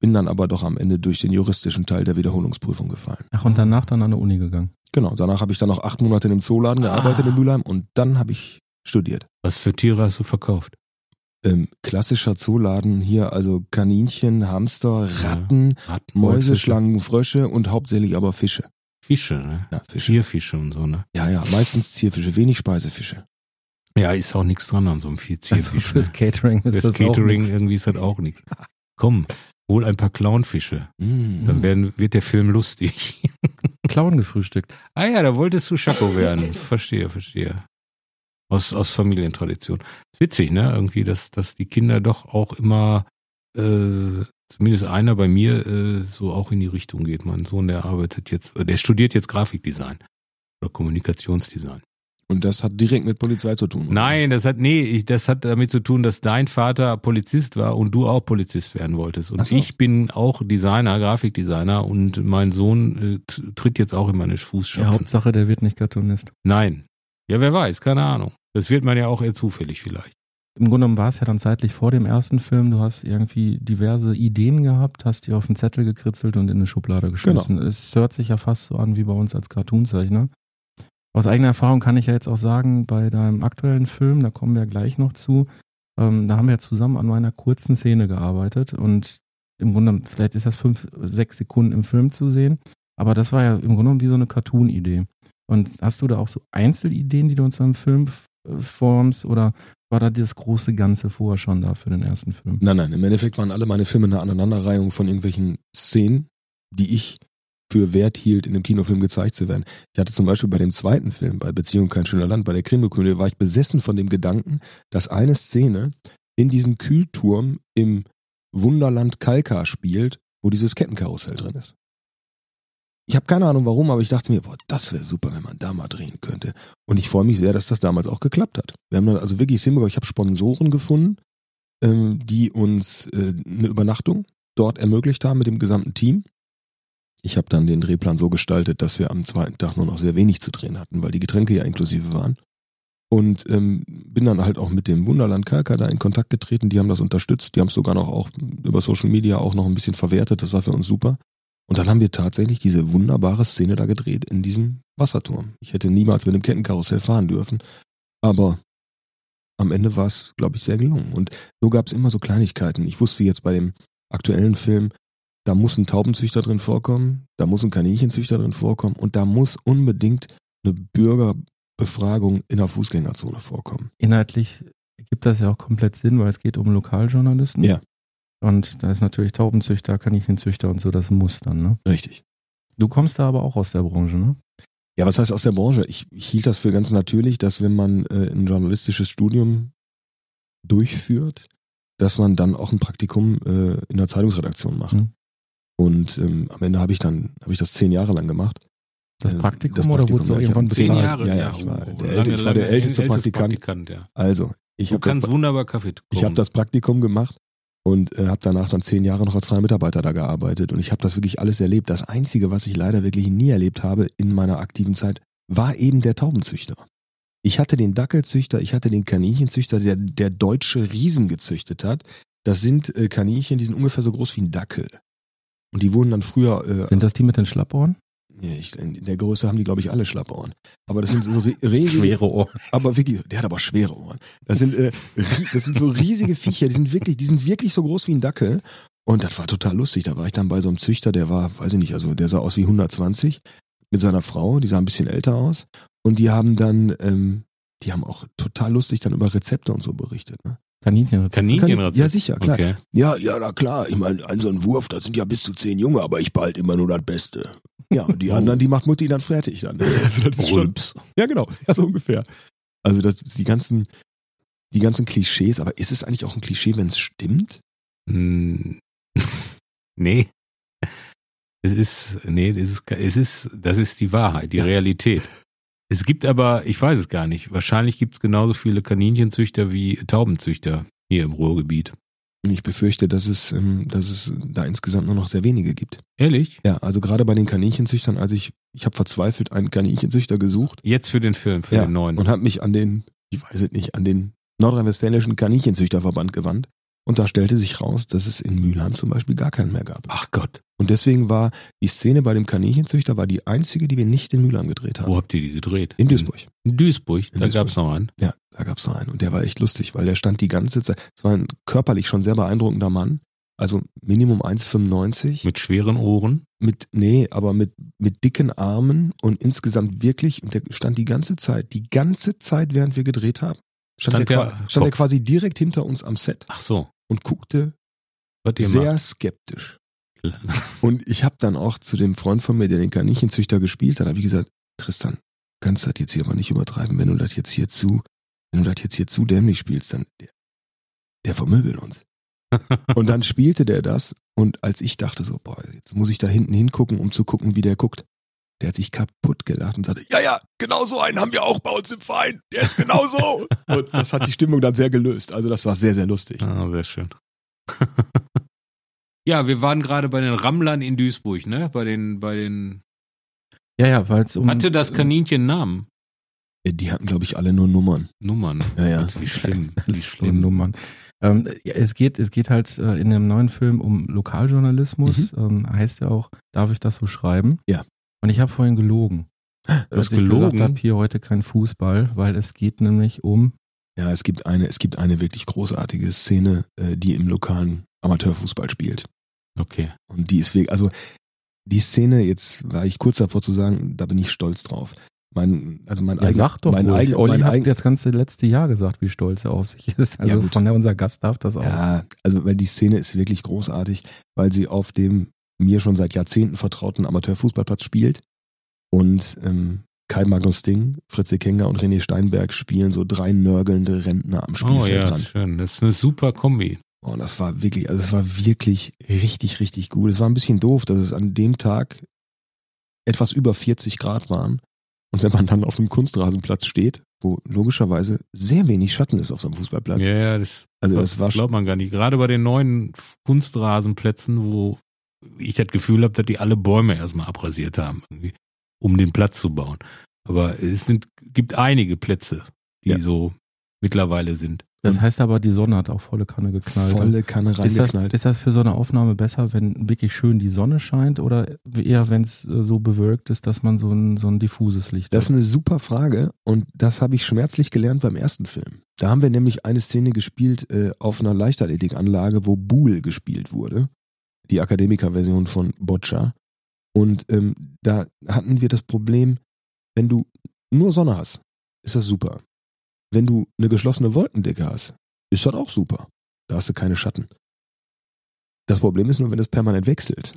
bin dann aber doch am Ende durch den juristischen Teil der Wiederholungsprüfung gefallen. Ach, und danach dann an der Uni gegangen. Genau, danach habe ich dann noch acht Monate in einem Zooladen gearbeitet Ah. in Mülheim und dann habe ich studiert. Was für Tiere hast du verkauft? Ähm, klassischer Zooladen hier, also Kaninchen, Hamster, Ratten, Ratten, Mäuse, Fische. Schlangen, Frösche und hauptsächlich aber Fische. Fische, ne? Ja, Fische. Zierfische und so, ne? Ja, ja, meistens Zierfische, wenig Speisefische. Ja, ist auch nichts dran an so einem viel Also Zierfisch. fürs ne? Catering ist das Catering auch nix. irgendwie ist das auch nichts. Komm, hol ein paar Clownfische. Mm. Dann werden, wird der Film lustig. Clown gefrühstückt. ah ja, da wolltest du Schako werden. Verstehe, verstehe. Aus, aus Familientradition. Witzig, ne? Irgendwie, dass, dass die Kinder doch auch immer, äh, zumindest einer bei mir, äh, so auch in die Richtung geht. Mein Sohn, der arbeitet jetzt, äh, der studiert jetzt Grafikdesign oder Kommunikationsdesign. Und das hat direkt mit Polizei zu tun. oder? Nein, das hat, nee, ich, das hat damit zu tun, dass dein Vater Polizist war und du auch Polizist werden wolltest. Und so. ich bin auch Designer, Grafikdesigner und mein Sohn äh, tritt jetzt auch in meine Ja, Fußstapfen. Hauptsache, der wird nicht Cartoonist. Nein. Ja, wer weiß, keine Ahnung. Das wird man ja auch eher zufällig vielleicht. Im Grunde genommen war es ja dann zeitlich vor dem ersten Film. Du hast irgendwie diverse Ideen gehabt, hast die auf einen Zettel gekritzelt und in eine Schublade geschmissen. Genau. Es hört sich ja fast so an wie bei uns als Cartoonzeichner. Aus eigener Erfahrung kann ich ja jetzt auch sagen, bei deinem aktuellen Film, da kommen wir gleich noch zu, ähm, da haben wir zusammen an meiner kurzen Szene gearbeitet und im Grunde, vielleicht ist das fünf, sechs Sekunden im Film zu sehen, aber das war ja im Grunde wie so eine Cartoon-Idee. Und hast du da auch so Einzelideen, die du uns im Film äh, formst oder war da das große Ganze vorher schon da für den ersten Film? Nein, nein, im Endeffekt waren alle meine Filme eine Aneinanderreihung von irgendwelchen Szenen, die ich für wert hielt, in einem Kinofilm gezeigt zu werden. Ich hatte zum Beispiel bei dem zweiten Film, bei Beziehung kein schöner Land, bei der Krimikomödie, war ich besessen von dem Gedanken, dass eine Szene in diesem Kühlturm im Wunderland Kalkar spielt, wo dieses Kettenkarussell drin ist. Ich habe keine Ahnung warum, aber ich dachte mir, boah, das wäre super, wenn man da mal drehen könnte. Und ich freue mich sehr, dass das damals auch geklappt hat. Wir haben dann also wirklich hinbekommen, ich habe Sponsoren gefunden, ähm, die uns äh, eine Übernachtung dort ermöglicht haben mit dem gesamten Team. Ich habe dann den Drehplan so gestaltet, dass wir am zweiten Tag nur noch sehr wenig zu drehen hatten, weil die Getränke ja inklusive waren. Und ähm, bin dann halt auch mit dem Wunderland Kalka da in Kontakt getreten. Die haben das unterstützt. Die haben es sogar noch auch über Social Media auch noch ein bisschen verwertet. Das war für uns super. Und dann haben wir tatsächlich diese wunderbare Szene da gedreht in diesem Wasserturm. Ich hätte niemals mit dem Kettenkarussell fahren dürfen. Aber am Ende war es, glaube ich, sehr gelungen. Und so gab es immer so Kleinigkeiten. Ich wusste jetzt bei dem aktuellen Film, da muss ein Taubenzüchter drin vorkommen, da muss ein Kaninchenzüchter drin vorkommen und da muss unbedingt eine Bürgerbefragung in der Fußgängerzone vorkommen. Inhaltlich gibt das ja auch komplett Sinn, weil es geht um Lokaljournalisten. Ja. Und da ist natürlich Taubenzüchter, Kaninchenzüchter und so das muss dann, ne? Richtig. Du kommst da aber auch aus der Branche, ne? Ja, was heißt aus der Branche? Ich, ich hielt das für ganz natürlich, dass wenn man äh, ein journalistisches Studium durchführt, dass man dann auch ein Praktikum äh, in der Zeitungsredaktion macht. Mhm. Und ähm, am Ende habe ich dann, habe ich das zehn Jahre lang gemacht. Das Äh, Praktikum, das oder Praktikum, wurde es auch irgendwann Zehn? Jahre, Ja, ja, ich war Oh, der lange, älte- ich war der älteste älteste Praktikant. ja. Also, ich Du habe das, kannst wunderbar Kaffee kochen. ich hab das Praktikum gemacht und äh, habe danach dann zehn Jahre noch als freier Mitarbeiter da gearbeitet. Und ich habe das wirklich alles erlebt. Das Einzige, was ich leider wirklich nie erlebt habe in meiner aktiven Zeit, war eben der Taubenzüchter. Ich hatte den Dackelzüchter, ich hatte den Kaninchenzüchter, der, der deutsche Riesen gezüchtet hat. Das sind äh, Kaninchen, die sind ungefähr so groß wie ein Dackel. Und die wurden dann früher äh, Sind das die mit den Schlappohren? Ja, ich, in der Größe haben die, glaube ich, alle Schlappohren. Aber das sind so ri- riesige, Schwere Ohren. aber wirklich, der hat aber schwere Ohren. Das sind, äh, das sind so riesige Viecher, die sind wirklich, die sind wirklich so groß wie ein Dackel. Und das war total lustig. Da war ich dann bei so einem Züchter, der war, weiß ich nicht, also der sah aus wie 120 mit seiner Frau, die sah ein bisschen älter aus. Und die haben dann, ähm, die haben auch total lustig dann über Rezepte und so berichtet. Ne? Kaninchen. Kaninchenrezept. Ja, sicher, klar. Okay. Ja, ja, na klar. Ich meine, ein so ein Wurf, das sind ja bis zu zehn Junge, aber ich behalte immer nur das Beste. Ja, und die Oh. anderen, die macht Mutti dann fertig dann. Also das ist schon, ja, genau, ja, so ungefähr. Also das, die ganzen, die ganzen Klischees, aber ist es eigentlich auch ein Klischee, wenn es stimmt? Hm. nee. Es ist, nee, das ist, es ist, das ist die Wahrheit, die Ja. Realität. Es gibt aber, ich weiß es gar nicht, wahrscheinlich gibt es genauso viele Kaninchenzüchter wie Taubenzüchter hier im Ruhrgebiet. Ich befürchte, dass es, ähm, dass es da insgesamt nur noch sehr wenige gibt. Ehrlich? Ja, also gerade bei den Kaninchenzüchtern, als ich, ich habe verzweifelt einen Kaninchenzüchter gesucht Jetzt für den Film, für Ja, den neuen. und habe mich an den, ich weiß es nicht, an den nordrhein-westfälischen Kaninchenzüchterverband gewandt. Und da stellte sich raus, dass es in Mülheim zum Beispiel gar keinen mehr gab. Ach Gott, Und deswegen war die Szene bei dem Kaninchenzüchter war die einzige, die wir nicht in Mülheim gedreht haben. wo habt ihr die gedreht? In Duisburg. In Duisburg, In da gab es noch einen. Ja, da gab's noch einen. Und der war echt lustig, weil der stand die ganze Zeit. Es war ein körperlich schon sehr beeindruckender Mann. Also Minimum 1,95. Mit schweren Ohren. Mit, nee, aber mit, mit dicken Armen und insgesamt wirklich, und der stand die ganze Zeit, die ganze Zeit, während wir gedreht haben, stand, Stand der, stand der quasi direkt hinter uns am Set Ach so. und guckte sehr skeptisch. Und ich habe dann auch zu dem Freund von mir, der den Kaninchenzüchter gespielt hat, habe ich gesagt, Tristan, kannst das jetzt hier aber nicht übertreiben, wenn du das jetzt hier zu, wenn du das jetzt hier zu dämlich spielst, dann der, der vermöbelt uns. und dann spielte der das und als ich dachte so, boah, jetzt muss ich da hinten hingucken, um zu gucken, wie der guckt. Der hat sich kaputt gelacht und sagte, ja, ja, genau so einen haben wir auch bei uns im Verein. Der ist genau so. und das hat die Stimmung dann sehr gelöst. Also das war sehr, sehr lustig. Ah, sehr schön. Ja, wir waren gerade bei den Rammlern in Duisburg, ne? Bei den, bei den. Ja, ja, weil es um. Hatte das Kaninchen einen Namen? Äh, Die hatten, glaube ich, alle nur Nummern. Nummern. Ja, ja. Wie schlimm. Wie schlimm. Nummern. Ähm, ja, es geht, es geht halt äh, in dem neuen Film um Lokaljournalismus. Ähm, heißt ja auch, darf ich das so schreiben? Ja. Und ich habe vorhin gelogen. Du hast Als ich gesagt gelogen. habe, hier heute kein Fußball, weil es geht nämlich um Ja, es gibt eine, es gibt eine wirklich großartige Szene, äh, die im lokalen Amateurfußball spielt. Okay. Und die ist wirklich, also die Szene, jetzt war ich kurz davor zu sagen, da bin ich stolz drauf. Mein, also mein Ja, eigen, sag doch mein ruhig. eigen, Olli mein hat eigen, das ganze letzte Jahr gesagt, wie stolz er auf sich ist. Also gut. von der unser Gast darf das auch. Ja, also weil die Szene ist wirklich großartig, weil sie auf dem mir schon seit Jahrzehnten vertrauten Amateurfußballplatz spielt und ähm, Kai Magnus Ding, Fritze Kenger und René Steinberg spielen so drei nörgelnde Rentner am Oh ja, ist schön. Das ist eine super Kombi. Oh, das war wirklich, also es war wirklich richtig, richtig gut. Es war ein bisschen doof, dass es an dem Tag etwas über 40 Grad waren. Und wenn man dann auf einem Kunstrasenplatz steht, wo logischerweise sehr wenig Schatten ist auf so einem Fußballplatz. Ja, ja, das, Also das war glaubt man gar nicht. Gerade bei den neuen Kunstrasenplätzen, wo ich das Gefühl habe, dass die alle Bäume erstmal abrasiert haben, um den Platz zu bauen. Aber es sind, gibt einige Plätze, die Ja. so mittlerweile sind. Das heißt aber, die Sonne hat auch volle Kanne geknallt. volle Kanne ist, das, reingeknallt. ist das für so eine Aufnahme besser, wenn wirklich schön die Sonne scheint oder eher, wenn es äh, so bewölkt ist, dass man so ein, so ein diffuses Licht Das ist hat? eine super Frage und das habe ich schmerzlich gelernt beim ersten Film. Da haben wir nämlich eine Szene gespielt äh, auf einer Leichtathletikanlage, wo Buhl gespielt wurde. Die Akademiker-Version von Boccia. Und ähm, da hatten wir das Problem, wenn du nur Sonne hast, ist das super. Wenn du eine geschlossene Wolkendecke hast, ist das auch super. Da hast du keine Schatten. Das Problem ist nur, wenn es permanent wechselt.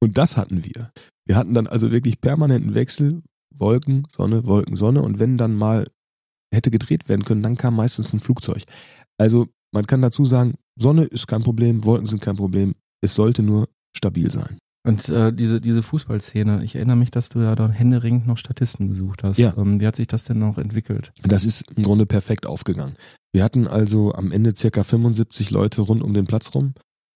Und das hatten wir. Wir hatten dann also wirklich permanenten Wechsel, Wolken, Sonne, Wolken, Sonne. Und wenn dann mal hätte gedreht werden können, dann kam meistens ein Flugzeug. Also man kann dazu sagen, Sonne ist kein Problem, Wolken sind kein Problem. Es sollte nur stabil sein. Und äh, diese, diese Fußballszene, ich erinnere mich, dass du ja da händeringend noch Statisten gesucht hast. Ja. Ähm, wie hat sich das denn noch entwickelt? Das ist im Grunde perfekt aufgegangen. Wir hatten also am Ende circa 75 Leute rund um den Platz rum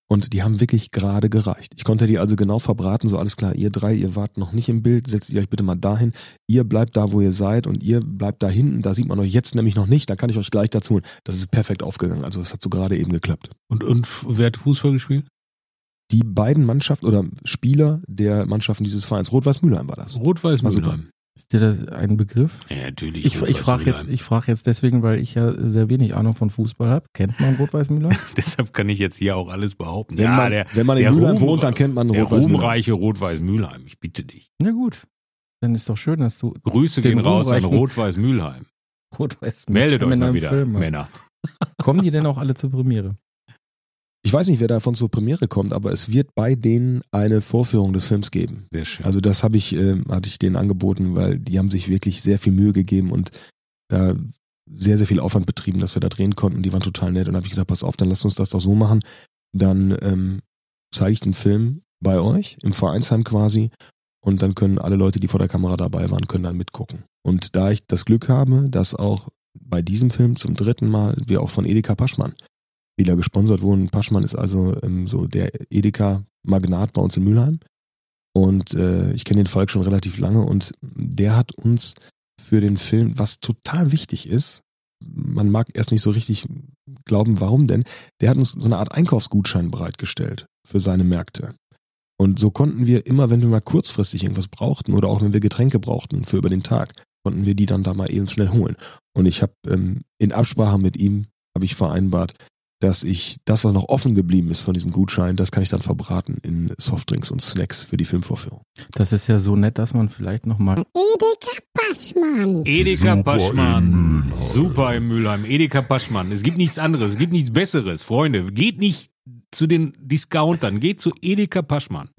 und die haben wirklich gerade gereicht. Ich konnte die also genau verbraten, so alles klar, ihr drei, ihr wart noch nicht im Bild, setzt ihr euch bitte mal dahin, ihr bleibt da, wo ihr seid und ihr bleibt da hinten, da sieht man euch jetzt nämlich noch nicht, da kann ich euch gleich dazu holen. Das ist perfekt aufgegangen, also das hat so gerade eben geklappt. Und, und wer hat Fußball gespielt? Die beiden Mannschaften oder Spieler der Mannschaften dieses Vereins, Rot-Weiß Mülheim war das. Rot-Weiß War super. Mülheim. Ist dir das ein Begriff? Ja, natürlich. Ich, ich frage jetzt, ich frag jetzt deswegen, weil ich ja sehr wenig Ahnung von Fußball habe. Kennt man Rot-Weiß Müller? Deshalb kann ich jetzt hier auch alles behaupten. Wenn, ja, man, der, wenn man in der Ruhm- wohnt, dann kennt man der Rot-Weiß Mülheim. ruhmreiche Rot-Weiß Mülheim. Ich bitte dich. Na gut. Dann ist doch schön, dass du Grüße Den gehen raus an Rot-Weiß Mülheim. Rot-Weiß Meldet euch mal wieder, Film. Männer. Kommen die denn auch alle zur Premiere? Ich weiß nicht, wer davon zur Premiere kommt, aber es wird bei denen eine Vorführung des Films geben. Sehr schön. Also das habe ich, äh, hatte ich denen angeboten, weil die haben sich wirklich sehr viel Mühe gegeben und da sehr, sehr viel Aufwand betrieben, dass wir da drehen konnten. Die waren total nett und da habe ich gesagt, pass auf, dann lasst uns das doch so machen. Dann ähm, zeige ich den Film bei euch, im Vereinsheim quasi, und dann können alle Leute, die vor der Kamera dabei waren, können dann mitgucken. Und da ich das Glück habe, dass auch bei diesem Film zum dritten Mal wir auch von Edeka Paschmann wieder gesponsert wurden. Paschmann ist also ähm, so der Edeka-Magnat bei uns in Mülheim. Und äh, ich kenne den Falk schon relativ lange und der hat uns für den Film, was total wichtig ist, man mag erst nicht so richtig glauben, warum denn, der hat uns so eine Art Einkaufsgutschein bereitgestellt für seine Märkte. Und so konnten wir immer, wenn wir mal kurzfristig irgendwas brauchten oder auch wenn wir Getränke brauchten für über den Tag, konnten wir die dann da mal eben schnell holen. Und ich habe ähm, in Absprache mit ihm, habe ich vereinbart, dass ich das, was noch offen geblieben ist von diesem Gutschein, das kann ich dann verbraten in Softdrinks und Snacks für die Filmvorführung. Das ist ja so nett, dass man vielleicht nochmal. Edeka Passmann. Edeka Super Paschmann. Super im Mülheim. Edeka Paschmann. Es gibt nichts anderes. Es gibt nichts Besseres. Freunde, geht nicht zu den Discountern. Geht zu Edeka Paschmann.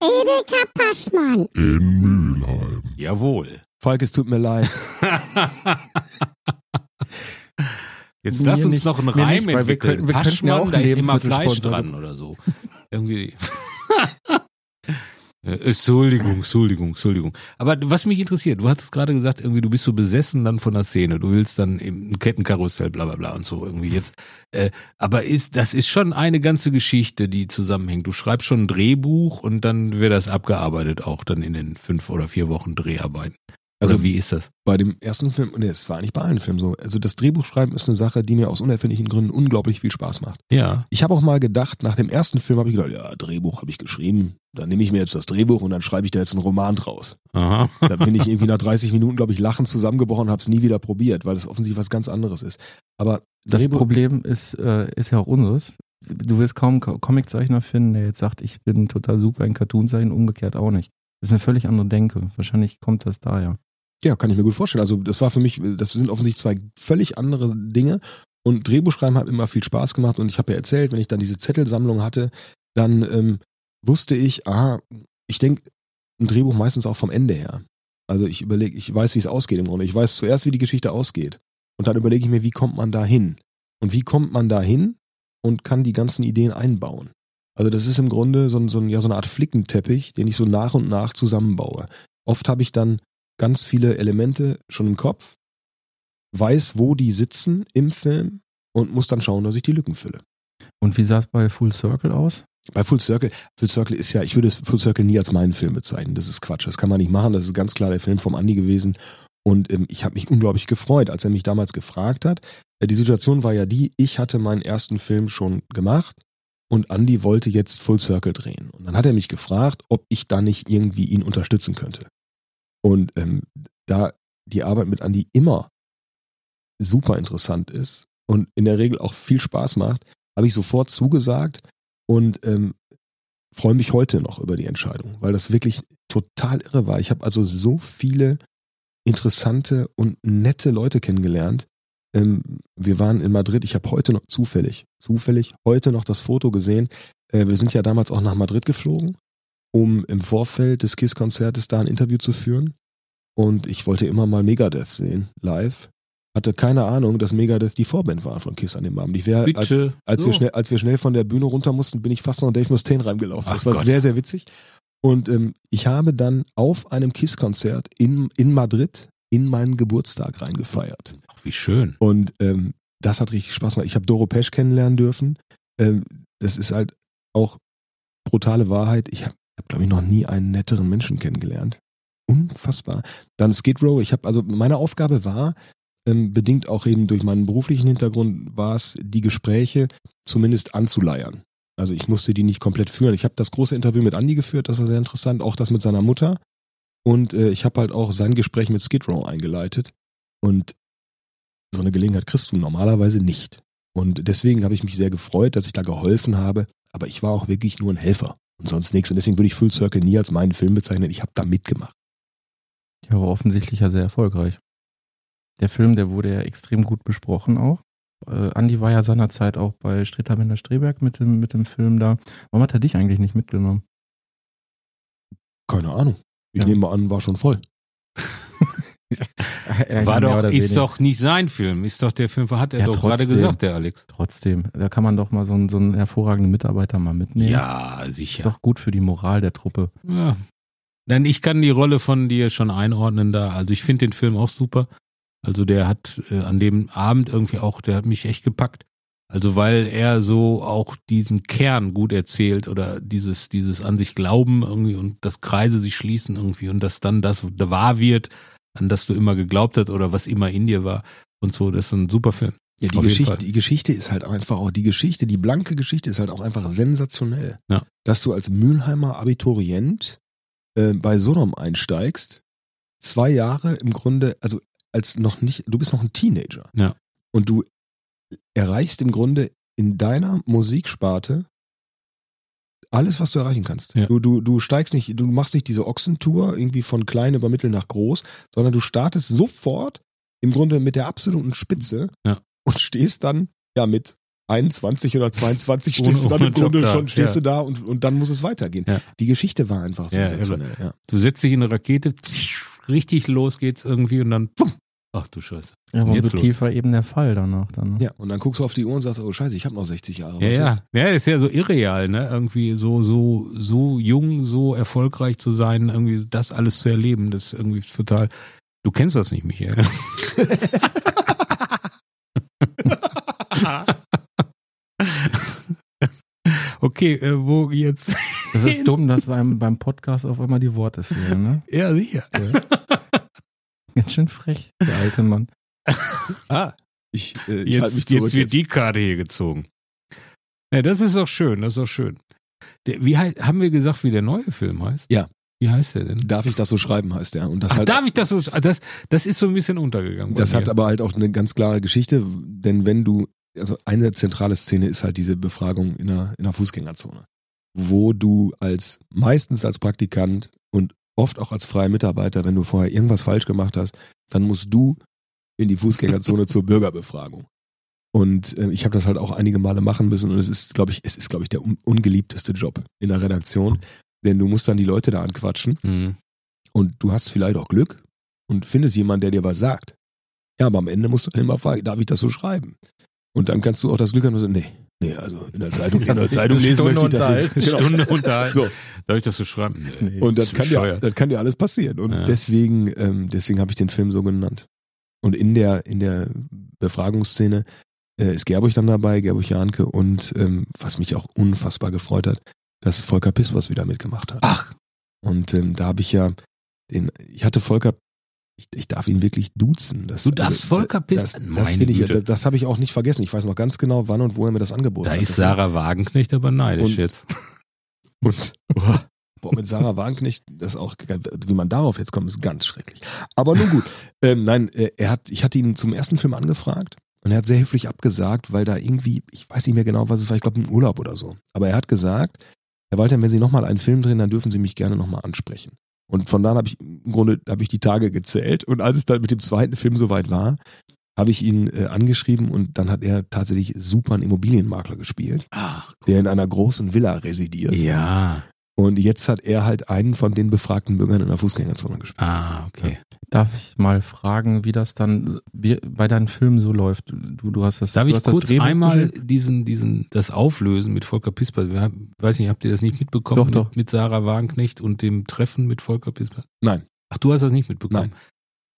Edeka Passmann. In Mülheim. Jawohl. Falk, es tut mir leid. Jetzt Mir lass uns nicht- noch einen Reim nicht, weil wir entwickeln. könnten- wir könnten ja auch da ist immer Fleisch dran oder so. Irgendwie. Äh, Entschuldigung, Entschuldigung, Entschuldigung. Aber was mich interessiert, du hattest gerade gesagt, irgendwie du bist so besessen dann von der Szene. Du willst dann im Kettenkarussell, bla bla bla und so irgendwie jetzt. Äh, aber ist, das ist schon eine ganze Geschichte, die zusammenhängt. Du schreibst schon ein Drehbuch und dann wird das abgearbeitet, auch dann in den fünf oder vier Wochen Dreharbeiten. Also wie ist das? bei dem ersten Film, nee, es war nicht bei allen Filmen so. Also das Drehbuchschreiben ist eine Sache, die mir aus unerfindlichen Gründen unglaublich viel Spaß macht. Ja. Ich habe auch mal gedacht, nach dem ersten Film habe ich gedacht, ja, Drehbuch habe ich geschrieben, dann nehme ich mir jetzt das Drehbuch und dann schreibe ich da jetzt einen Roman draus. Aha. Da bin ich irgendwie nach 30 Minuten, glaube ich, lachend zusammengebrochen und habe es nie wieder probiert, weil das offensichtlich was ganz anderes ist. Aber Das Drehbuch, Problem ist, äh, ist ja auch unseres. Du wirst kaum einen Comiczeichner finden, der jetzt sagt, ich bin total super in Cartoonzeichen, umgekehrt auch nicht. Das ist eine völlig andere Denke. Wahrscheinlich kommt das daher. Ja, kann ich mir gut vorstellen. Also das war für mich, das sind offensichtlich zwei völlig andere Dinge. Und Drehbuchschreiben hat immer viel Spaß gemacht. Und ich habe ja erzählt, wenn ich dann diese Zettelsammlung hatte, dann ähm, wusste ich, aha, ich denke ein Drehbuch meistens auch vom Ende her. Also ich überlege, ich weiß, wie es ausgeht im Grunde. Ich weiß zuerst, wie die Geschichte ausgeht. Und dann überlege ich mir, wie kommt man da hin? Und wie kommt man da hin und kann die ganzen Ideen einbauen? Also das ist im Grunde so, ein, so, ein, ja, so eine Art Flickenteppich, den ich so nach und nach zusammenbaue. Oft habe ich dann ganz viele Elemente schon im Kopf, weiß, wo die sitzen im Film und muss dann schauen, dass ich die Lücken fülle. Und wie sah es bei Full Circle aus? Bei Full Circle, Full Circle ist ja, ich würde Full Circle nie als meinen Film bezeichnen. Das ist Quatsch. Das kann man nicht machen. Das ist ganz klar der Film vom Andi gewesen. Und ähm, ich habe mich unglaublich gefreut, als er mich damals gefragt hat. Äh, die Situation war ja die, ich hatte meinen ersten Film schon gemacht und Andi wollte jetzt Full Circle drehen. Und dann hat er mich gefragt, ob ich da nicht irgendwie ihn unterstützen könnte. Und ähm, da die Arbeit mit Andi immer super interessant ist und in der Regel auch viel Spaß macht, habe ich sofort zugesagt und ähm, freue mich heute noch über die Entscheidung, weil das wirklich total irre war. Ich habe also so viele interessante und nette Leute kennengelernt. Ähm, wir waren in Madrid, ich habe heute noch zufällig, zufällig heute noch das Foto gesehen. Äh, wir sind ja damals auch nach Madrid geflogen, um im Vorfeld des KISS-Konzertes da ein Interview zu führen. Und ich wollte immer mal Megadeth sehen, live. Hatte keine Ahnung, dass Megadeth die Vorband war von KISS an dem Abend. Ich wäre, als, als, So. wir schnell, als wir schnell von der Bühne runter mussten, bin ich fast noch Dave Mustaine reingelaufen. Ach Das war Gott. sehr, sehr witzig. Und ähm, ich habe dann auf einem KISS-Konzert in, in Madrid in meinen Geburtstag reingefeiert. Ach, wie schön. Und ähm, das hat richtig Spaß gemacht. Ich habe Doro Pesch kennenlernen dürfen. Ähm, das ist halt auch brutale Wahrheit. Ich habe, hab, glaube ich, noch nie einen netteren Menschen kennengelernt. Unfassbar. Dann Skid Row. Ich habe also meine Aufgabe war ähm, bedingt auch eben durch meinen beruflichen Hintergrund war es die Gespräche zumindest anzuleiern. Also ich musste die nicht komplett führen. Ich habe das große Interview mit Andy geführt, das war sehr interessant, auch das mit seiner Mutter. Und äh, ich habe halt auch sein Gespräch mit Skid Row eingeleitet. Und so eine Gelegenheit kriegst du normalerweise nicht. Und deswegen habe ich mich sehr gefreut, dass ich da geholfen habe. Aber ich war auch wirklich nur ein Helfer und sonst nichts. Und deswegen würde ich Full Circle nie als meinen Film bezeichnen. Ich habe da mitgemacht. Ja, aber offensichtlich ja sehr erfolgreich. Der Film, der wurde ja extrem gut besprochen auch. Äh, Andi war ja seinerzeit auch bei Streterbinder Streberg mit dem, mit dem Film da. Warum hat er dich eigentlich nicht mitgenommen? Keine Ahnung. Ich Ja. nehme mal an, war schon voll. Er- War doch, ist weniger. doch nicht sein Film. Ist doch der Film, hat er Ja, doch gerade trotzdem. gesagt, der Alex. Trotzdem, da kann man doch mal so einen, so einen hervorragenden Mitarbeiter mal mitnehmen. Ja, Ist sicher. doch gut für die Moral der Truppe. Ja. Denn ich kann die Rolle von dir schon einordnen da. Also ich finde den Film auch super. Also der hat äh, an dem Abend irgendwie auch, der hat mich echt gepackt. Also weil er so auch diesen Kern gut erzählt oder dieses, dieses an sich glauben irgendwie und dass Kreise sich schließen irgendwie und dass dann das wahr wird, an das du immer geglaubt hast oder was immer in dir war und so. Das ist ein super Film. Ja, die Geschichte, die Geschichte ist halt auch einfach auch die Geschichte, die blanke Geschichte ist halt auch einfach sensationell. Ja. Dass du als Mülheimer Abiturient äh, bei Sodom einsteigst, zwei Jahre im Grunde, also als noch nicht, du bist noch ein Teenager. Ja. Und du erreichst im Grunde in deiner Musiksparte alles, was du erreichen kannst. Ja. Du, du, du steigst nicht, du machst nicht diese Ochsentour irgendwie von klein über mittel nach groß, sondern du startest sofort im Grunde mit der absoluten Spitze Ja. und stehst dann ja mit 21 oder 22 Ohne- stehst du dann im Grunde da, schon, stehst ja. du da und, und dann muss es weitergehen. Ja. Die Geschichte war einfach sensationell. Du setzt dich in eine Rakete, richtig los geht's irgendwie und dann, puff, ach du Scheiße. Ja, aber jetzt so los? tief war eben der Fall danach dann. ja. und dann guckst du auf die Uhr und sagst, oh scheiße, ich habe noch 60 Jahre. Ja, Was ja. jetzt? Ja, ist ja so irreal, ne? Irgendwie so, so, so jung, so erfolgreich zu sein, irgendwie das alles zu erleben, das ist irgendwie total. Du kennst das nicht, Michael. okay, äh, wo jetzt? Das ist dumm, dass beim, beim Podcast auf einmal die Worte fehlen, ne? Ja, sicher. Ganz schön frech, der alte Mann. Ah, ich, äh, ich halte mich Jetzt, zurück. jetzt wird die Karte hier gezogen. Ja, das ist auch schön, das ist auch schön. Der, wie haben wir gesagt, wie der neue Film heißt? Ja. Wie heißt der denn? Darf ich das so schreiben, heißt der. Und das Ach, halt, darf ich das so? Das, das ist so ein bisschen untergegangen. das hat aber halt auch eine ganz klare Geschichte, denn wenn du, also eine zentrale Szene ist halt diese Befragung in einer, in einer Fußgängerzone, wo du als, meistens als Praktikant und oft auch als freier Mitarbeiter, wenn du vorher irgendwas falsch gemacht hast, dann musst du in die Fußgängerzone zur Bürgerbefragung. Und äh, ich habe das halt auch einige Male machen müssen und es ist, glaube ich, es ist, glaube ich, der un ungeliebteste Job in der Redaktion, denn du musst dann die Leute da anquatschen Mhm. und du hast vielleicht auch Glück und findest jemanden, der dir was sagt. Ja, aber am Ende musst du dann immer fragen, darf ich das so schreiben? Und dann kannst du auch das Glück haben und sagen, nee, nee, also in der Zeitung, in der Zeitung lesen Stunde möchte ich das nicht. Genau. Stunde unterhalten. So. Darf ich das so schreiben? Nee. Und das kann, dir, bescheuert. das kann dir alles passieren. Und Ja. deswegen, ähm, deswegen habe ich den Film so genannt. Und in der, in der Befragungsszene äh, ist Gerburg dann dabei, Gerburg Janke und ähm, was mich auch unfassbar gefreut hat, dass Volker Pispers wieder mitgemacht hat. Ach, Und ähm, da habe ich ja den, ich hatte Volker, ich, ich darf ihn wirklich duzen. Das, Du darfst Volker Das, Pispers- das Meine finde ich, das, das habe ich auch nicht vergessen. Ich weiß noch ganz genau, wann und wo er mir das angeboten da hat. ist Das- Sarah Wagenknecht aber neidisch Und- jetzt. Und boah, boah, mit Sarah Wagenknecht, das ist auch, wie man darauf jetzt kommt, ist ganz schrecklich. Aber nun gut. ähm, nein, äh, er hat, ich hatte ihn zum ersten Film angefragt und er hat sehr höflich abgesagt, weil da irgendwie, ich weiß nicht mehr genau, was es war, ich glaube ein Urlaub oder so. Aber er hat gesagt, Herr Walter, wenn Sie nochmal einen Film drehen, dann dürfen Sie mich gerne nochmal ansprechen. Und von da habe ich im Grunde habe ich die Tage gezählt und als es dann mit dem zweiten Film soweit war, habe ich ihn äh, angeschrieben und dann hat er tatsächlich super einen Immobilienmakler gespielt, Ach, der in einer großen Villa residiert. ja. Und jetzt hat er halt einen von den befragten Bürgern in der Fußgängerzone gespielt. Ah, okay. Darf ich mal fragen, wie das dann bei deinen Filmen so läuft? Du, du hast das. Darf du ich kurz einmal diesen, diesen, das auflösen mit Volker Pisper? Wir haben, weiß nicht, habt ihr das nicht mitbekommen? Doch, mit, doch. Mit Sarah Wagenknecht und dem Treffen mit Volker Pisper? Nein. Ach, du hast das nicht mitbekommen?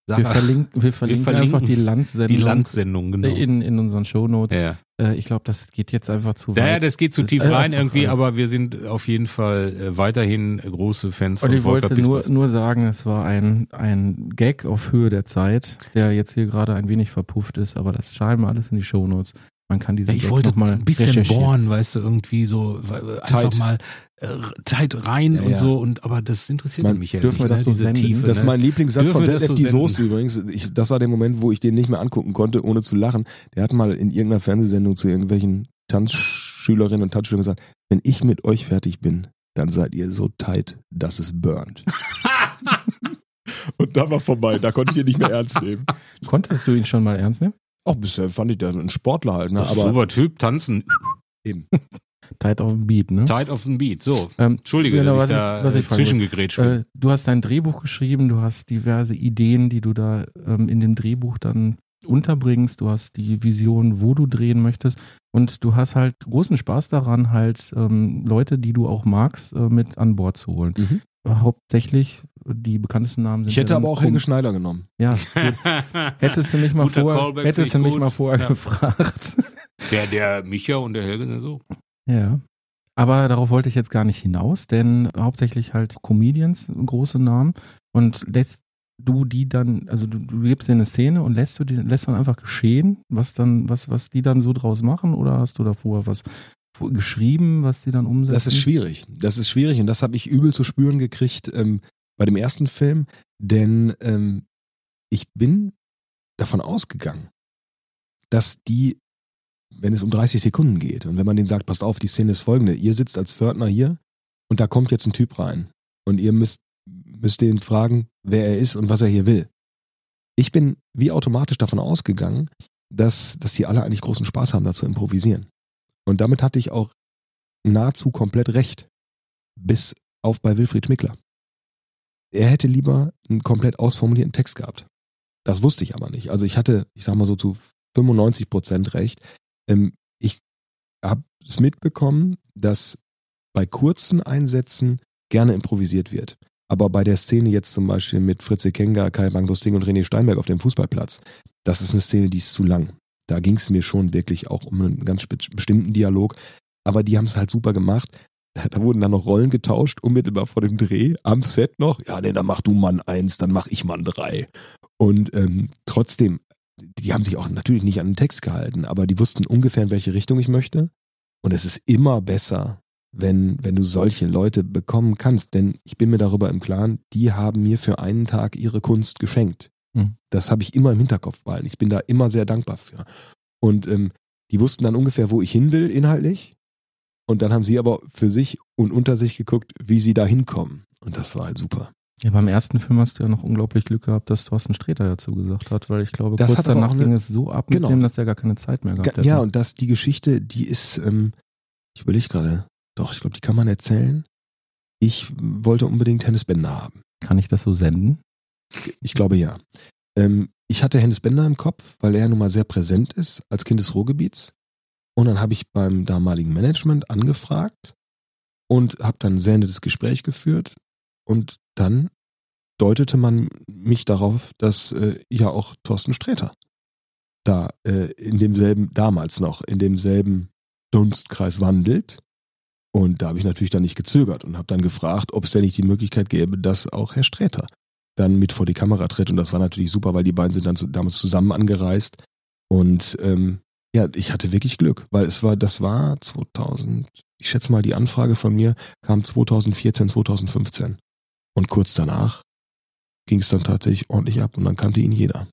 Wir verlinken, wir verlinken, verlinken einfach die Landsendung die Landsendung, genau. in, in unseren Shownotes. ja. Äh, ich glaube, das geht jetzt einfach zu weit. Naja, das geht zu Das tief rein irgendwie, alles. aber wir sind auf jeden Fall äh, weiterhin große Fans Und von ich Volker wollte nur, nur sagen, es war ein, ein Gag auf Höhe der Zeit, der jetzt hier gerade ein wenig verpufft ist, aber das schreiben wir alles in die Shownotes. Man kann diese Ja, ich wollte mal ein bisschen bohren, weißt du, irgendwie so weil- einfach Tight. mal äh, Zeit rein Ja, und ja. so und aber das interessiert Man- mich ja dürfen nicht, wir das ne? so senden? Tiefe. Das ist ne? mein Lieblingssatz Dürfen von Detlef so die Soest senden? übrigens. Ich, das war der Moment, wo ich den nicht mehr angucken konnte, ohne zu lachen. Der hat mal in irgendeiner Fernsehsendung zu irgendwelchen Tanzschülerinnen und Tanzschülern gesagt, wenn ich mit euch fertig bin, dann seid ihr so tight, dass es burnt. und da war vorbei, da konnte ich ihn nicht mehr ernst nehmen. Konntest du ihn schon mal ernst nehmen? Auch bisher fand ich der so ein Sportler halt, ne? Aber super Typ, tanzen, eben. Tight auf dem Beat, ne? tight auf den Beat. So, Ähm, Entschuldige, genau, dass ich was da ich- was ich äh, fragen zwischengegrätscht bin. Äh, du hast dein Drehbuch geschrieben, du hast diverse Ideen, die du da ähm, in dem Drehbuch dann unterbringst, du hast die Vision, wo du drehen möchtest und du hast halt großen Spaß daran, halt ähm, Leute, die du auch magst, äh, mit an Bord zu holen. Mhm. Hauptsächlich die bekanntesten Namen sind Ich hätte aber dann auch Helge Schneider genommen. Ja, gut. hättest du mich mal Guter vorher, hättest du mich mal gut. vorher Ja. gefragt. der, der Micha und der Helge sind so. Ja. Aber darauf wollte ich jetzt gar nicht hinaus, denn hauptsächlich halt Comedians, große Namen. Und lässt du die dann, also du, du gibst dir eine Szene und lässt du die, lässt man einfach geschehen, was dann, was, was die dann so draus machen, oder hast du da vorher was geschrieben, was die dann umsetzen? Das ist schwierig. Das ist schwierig und das habe ich übel zu spüren gekriegt ähm, bei dem ersten Film, denn ähm, ich bin davon ausgegangen, dass die, wenn es um 30 Sekunden geht und wenn man denen sagt, passt auf, die Szene ist folgende, ihr sitzt als Pförtner hier und da kommt jetzt ein Typ rein und ihr müsst, müsst den fragen, wer er ist und was er hier will. Ich bin wie automatisch davon ausgegangen, dass, dass die alle eigentlich großen Spaß haben, da zu improvisieren. Und damit hatte ich auch nahezu komplett recht. Bis auf bei Wilfried Schmickler. Er hätte lieber einen komplett ausformulierten Text gehabt. Das wusste ich aber nicht. Also ich hatte, ich sag mal so zu 95 Prozent recht. Ähm, ich habe es mitbekommen, dass bei kurzen Einsätzen gerne improvisiert wird. Aber bei der Szene jetzt zum Beispiel mit Fritze Kenga, Kai Banglusting und René Steinberg auf dem Fußballplatz, das ist eine Szene, die ist zu lang. Da ging es mir schon wirklich auch um einen ganz bestimmten Dialog. Aber die haben es halt super gemacht. Da wurden dann noch Rollen getauscht, unmittelbar vor dem Dreh, am Set noch. Ja, nee, dann mach du Mann eins, dann mach ich Mann drei. Und ähm, trotzdem, die haben sich auch natürlich nicht an den Text gehalten, aber die wussten ungefähr, in welche Richtung ich möchte. Und es ist immer besser, wenn, wenn du solche Leute bekommen kannst. Denn ich bin mir darüber im Klaren, die haben mir für einen Tag ihre Kunst geschenkt. Mhm. Das habe ich immer im Hinterkopf behalten. Ich bin da immer sehr dankbar für. Und ähm, die wussten dann ungefähr, wo ich hin will, inhaltlich. Und dann haben sie aber für sich und unter sich geguckt, wie sie da hinkommen. Und das war halt super. Ja, beim ersten Film hast du ja noch unglaublich Glück gehabt, dass Thorsten Sträter ja zugesagt hat, weil ich glaube, Das kurz hat danach eine- ging es so ab Genau. dem, dass er gar keine Zeit mehr gehabt hätte. Ja, und das, die Geschichte, die ist, ähm, ich überlege gerade, doch, ich glaube, die kann man erzählen. Ich wollte unbedingt Hennes Bender haben. Kann ich das so senden? Ich glaube ja. Ähm, ich hatte Hennes Bender im Kopf, weil er nun mal sehr präsent ist als Kind des Ruhrgebiets. Und dann habe ich beim damaligen Management angefragt und habe dann ein sehr nettes Gespräch geführt. Und dann deutete man mich darauf, dass äh, ja auch Thorsten Sträter da äh, in demselben, damals noch, in demselben Dunstkreis wandelt. Und da habe ich natürlich dann nicht gezögert und habe dann gefragt, ob es denn nicht die Möglichkeit gäbe, dass auch Herr Sträter dann mit vor die Kamera tritt. Und das war natürlich super, weil die beiden sind dann zu, damals zusammen angereist. Und ähm, ja, ich hatte wirklich Glück, weil es war, das war 2000, ich schätze mal, die Anfrage von mir kam 2014, 2015. Und kurz danach ging es dann tatsächlich ordentlich ab und dann kannte ihn jeder.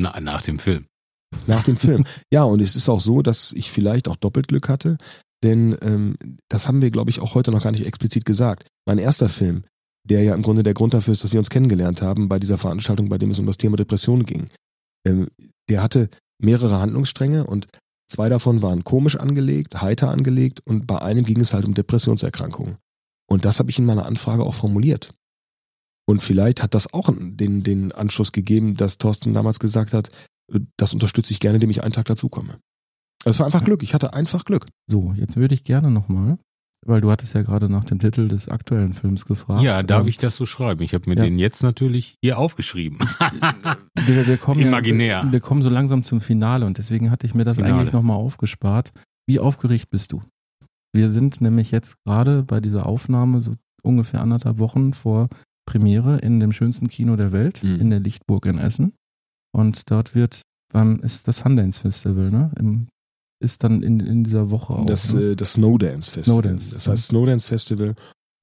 Na, nach dem Film. Nach dem Film. ja, und es ist auch so, dass ich vielleicht auch doppelt Glück hatte, denn ähm, das haben wir, glaube ich, auch heute noch gar nicht explizit gesagt. Mein erster Film, der ja im Grunde der Grund dafür ist, dass wir uns kennengelernt haben bei dieser Veranstaltung, bei dem es um das Thema Depression ging, ähm, der hatte mehrere Handlungsstränge und zwei davon waren komisch angelegt, heiter angelegt und bei einem ging es halt um Depressionserkrankungen. Und das habe ich in meiner Anfrage auch formuliert. Und vielleicht hat das auch den, den Anschluss gegeben, dass Thorsten damals gesagt hat, äh, das unterstütze ich gerne, indem ich einen Tag dazukomme. Es war einfach Glück. Ich hatte einfach Glück. So, jetzt würde ich gerne nochmal, weil du hattest ja gerade nach dem Titel des aktuellen Films gefragt. Ja, darf Ähm, ich das so schreiben? Ich habe mir Ja. den jetzt natürlich hier aufgeschrieben. wir, wir kommen Imaginär. Ja, wir kommen so langsam zum Finale und deswegen hatte ich mir das Finale. eigentlich nochmal aufgespart. Wie aufgeregt bist du? Wir sind nämlich jetzt gerade bei dieser Aufnahme so ungefähr anderthalb Wochen vor Premiere in dem schönsten Kino der Welt, Mhm. in der Lichtburg in Essen. Und dort wird beim, ist das Sundance Festival, ne? Im, ist dann in, in dieser Woche auch. Das, ne? äh, das Snowdance Festival. Snowdance. Das heißt Snowdance Festival.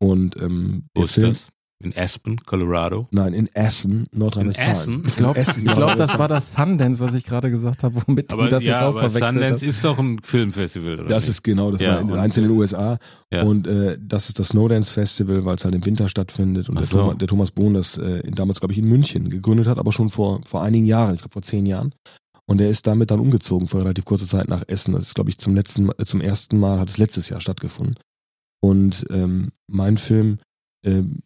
Und ähm, Wo ist Film, das? In Aspen, Colorado. Nein, in Essen, Nordrhein-Westfalen. In Essen? ich glaube, glaub, das war das Sundance, was ich gerade gesagt habe, womit Aber du das ja, jetzt auch aber verwechselt Sundance hast. ist doch ein Filmfestival, oder? Das nicht? ist genau, das Ja, war eins in den USA. ja. Und äh, das ist das Snowdance Festival, weil es halt im Winter stattfindet. Und der, so. Thomas, der Thomas Bohn das äh, in- damals, glaube ich, in München gegründet hat, aber schon vor, vor einigen Jahren, ich glaube vor zehn Jahren. Und er ist damit dann umgezogen vor relativ kurzer Zeit nach Essen. Das ist, glaube ich, zum letzten, äh, zum ersten Mal hat es letztes Jahr stattgefunden. Und ähm, mein Film ähm,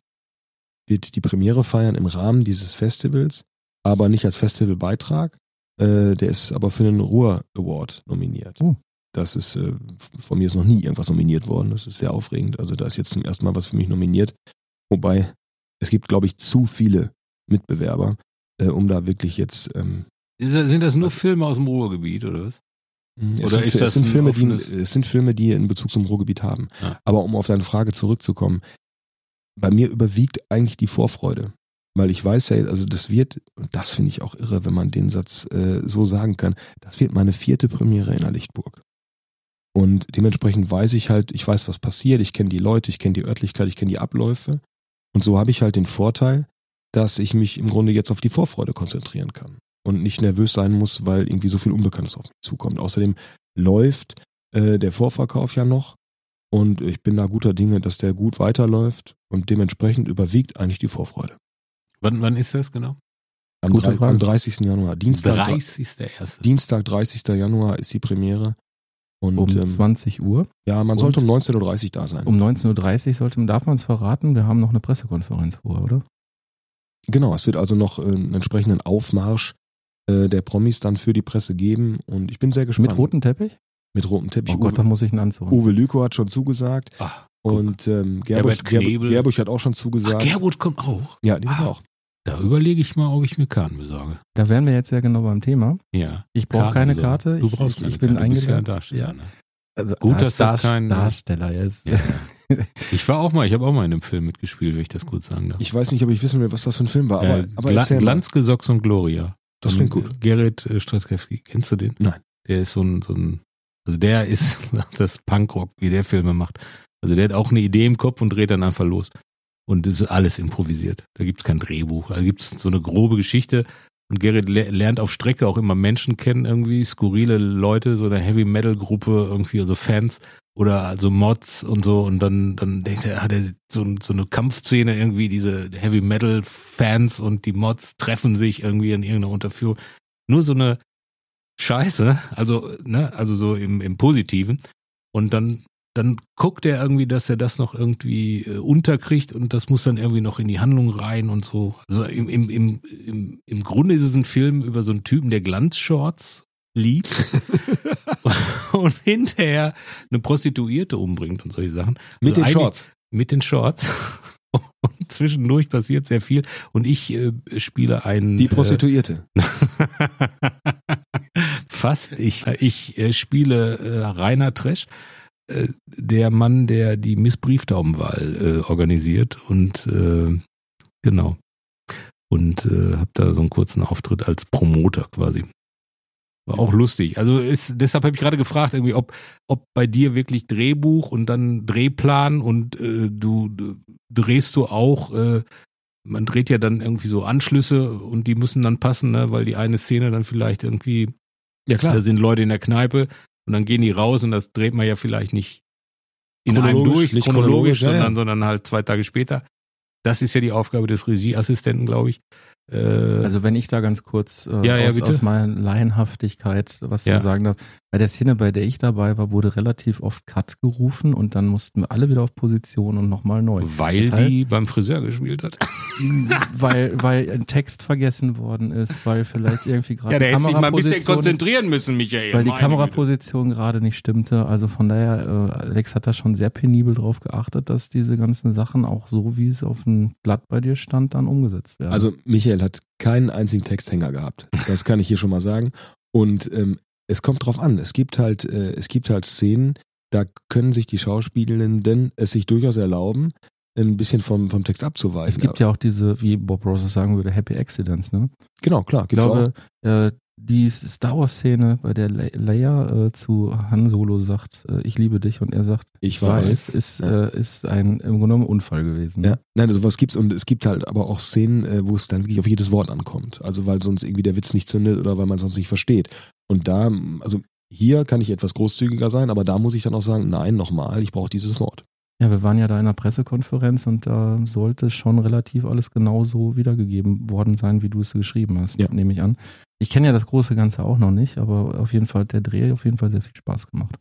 wird die Premiere feiern im Rahmen dieses Festivals, aber nicht als Festivalbeitrag. Äh, der ist aber für den Ruhr Award nominiert. Oh. Das ist, äh, von mir ist noch nie irgendwas nominiert worden. Das ist sehr aufregend. Also da ist jetzt zum ersten Mal was für mich nominiert. Wobei, es gibt, glaube ich, zu viele Mitbewerber, äh, um da wirklich jetzt ähm, Sind das nur Filme aus dem Ruhrgebiet, oder was? es Oder sind, ist es das sind ein Filme, die, es sind Filme, die einen Bezug zum Ruhrgebiet haben. Ja. Aber um auf deine Frage zurückzukommen, bei mir überwiegt eigentlich die Vorfreude. Weil ich weiß ja, also das wird, und das finde ich auch irre, wenn man den Satz äh, so sagen kann, das wird meine vierte Premiere in der Lichtburg. Und dementsprechend weiß ich halt, ich weiß, was passiert, ich kenne die Leute, ich kenne die Örtlichkeit, ich kenne die Abläufe. Und so habe ich halt den Vorteil, dass ich mich im Grunde jetzt auf die Vorfreude konzentrieren kann. Und nicht nervös sein muss, weil irgendwie so viel Unbekanntes auf mich zukommt. Außerdem läuft äh, der Vorverkauf ja noch. Und ich bin da guter Dinge, dass der gut weiterläuft. Und dementsprechend überwiegt eigentlich die Vorfreude. Wann, wann ist das genau? Am, Gute drei, Frage. am 30. Januar. Dienstag, 30. der erste. Dienstag, 30. Januar ist die Premiere. Und Um ähm, 20 Uhr. ja, man sollte um 19.30 Uhr da sein. Um 19.30 Uhr sollte, darf man es verraten, wir haben noch eine Pressekonferenz vor, oder? Genau, es wird also noch äh, einen entsprechenden Aufmarsch äh, der Promis dann für die Presse geben. Und ich bin sehr gespannt. Mit rotem Teppich? Mit rotem Teppich. Oh Gott, da Uwe, muss ich einen anziehen. Uwe Lüko hat schon zugesagt. Ach. Und ähm, Knebel. Gerbuch, Gerbuch hat auch schon Ach, zugesagt. Gerburg kommt auch. Ja, die Ah. hat auch. Da überlege ich mal, ob ich mir Karten besorge. Da wären wir jetzt ja genau beim Thema. Ja. Ich brauche keine besorgen. Karte. Du ich, brauchst ich, keine ich bin Karte. Du bist ja eingeladen. Darsteller, Ja. ne? Also, Gut, dass das kein- Darsteller ist. Ja. Ich war auch mal, ich habe auch mal in einem Film mitgespielt, wenn ich das gut sagen darf. Ich weiß nicht, ob ich wissen will, was das für ein Film war, aber, äh, aber Gla. Glanzgesocks und Gloria. Das klingt gut. Gerrit äh, Straczkowski, kennst du den? Nein. Der ist so ein, so ein, also der ist das Punkrock, wie der Filme macht. Also der hat auch eine Idee im Kopf und dreht dann einfach los. Und das ist alles improvisiert. Da gibt's kein Drehbuch. Da gibt's so eine grobe Geschichte. Und Gerrit le lernt auf Strecke auch immer Menschen kennen, irgendwie skurrile Leute, so eine Heavy Metal Gruppe, irgendwie, also Fans oder also Mods und so. Und dann, dann denkt er, hat er so, so eine Kampfszene irgendwie, diese Heavy Metal Fans und die Mods treffen sich irgendwie in irgendeiner Unterführung. Nur so eine Scheiße, also, ne, also so im, im Positiven. Und dann, dann guckt er irgendwie, dass er das noch irgendwie äh, unterkriegt und das muss dann irgendwie noch in die Handlung rein und so. Also im, im, im, im, im Grunde ist es ein Film über so einen Typen, der Glanzshorts liebt und hinterher eine Prostituierte umbringt und solche Sachen. Mit Also den Shorts. Mit den Shorts. Und zwischendurch passiert sehr viel. Und ich äh, spiele einen. Die äh, Prostituierte. Fast. Ich, ich äh, spiele äh, Rainer Tresch, äh, der Mann, der die Miss Brieftaubenwahl äh, organisiert und äh, genau. Und äh, habe da so einen kurzen Auftritt als Promoter quasi. War auch lustig. Also ist, deshalb habe ich gerade gefragt, irgendwie, ob, ob bei dir wirklich Drehbuch und dann Drehplan und äh, du, drehst du auch, äh, man dreht ja dann irgendwie so Anschlüsse und die müssen dann passen, ne, weil die eine Szene dann vielleicht irgendwie Ja klar. da sind Leute in der Kneipe und dann gehen die raus und das dreht man ja vielleicht nicht in einem durch, chronologisch, chronologisch, ja, sondern, ja. sondern halt zwei Tage später. Das ist ja die Aufgabe des Regieassistenten, glaube ich. Äh, Also wenn ich da ganz kurz äh, Ja, ja, aus, meiner Laienhaftigkeit was Ja. zu sagen darf. Bei der Szene, bei der ich dabei war, wurde relativ oft Cut gerufen und dann mussten wir alle wieder auf Position und nochmal neu. weil Das heißt- die beim Friseur gespielt hat. weil, weil ein Text vergessen worden ist, weil vielleicht irgendwie gerade Ja, der hätte sich mal ein bisschen konzentrieren müssen, Michael. weil die. Kameraposition gerade nicht stimmte. Also von daher, äh, Alex hat da schon sehr penibel drauf geachtet, dass diese ganzen Sachen auch so, wie es auf dem Blatt bei dir stand, dann umgesetzt werden. Also Michael hat keinen einzigen Texthänger gehabt. Das kann ich hier schon mal sagen. Und ähm, es kommt drauf an. Es gibt halt, äh, es gibt halt Szenen, da können sich die Schauspielenden es sich durchaus erlauben, ein bisschen vom, vom Text abzuweichen. es gibt ja auch diese, wie Bob Rose sagen würde, Happy Accidents, ne? genau, klar, Ich gibt's auch. glaube, äh, die Star Wars-Szene, bei der Le Leia äh, zu Han Solo sagt, äh, ich liebe dich und er sagt, Ich weiß, weiß. ist, Ja. äh, ist ein im Grunde genommen Unfall gewesen. Ja, nein, sowas gibt's und es gibt halt aber auch Szenen, äh, wo es dann wirklich auf jedes Wort ankommt. Also weil sonst irgendwie der Witz nicht zündet oder weil man sonst nicht versteht. Und da, also hier kann ich etwas großzügiger sein, aber da muss ich dann auch sagen, nein, nochmal, ich brauche dieses Wort. Ja, wir waren ja da in einer Pressekonferenz und da sollte schon relativ alles genauso wiedergegeben worden sein, wie du es geschrieben hast, Ja. nehme ich an. Ich kenne ja das große Ganze auch noch nicht, aber auf jeden Fall hat der Dreh auf jeden Fall sehr viel Spaß gemacht.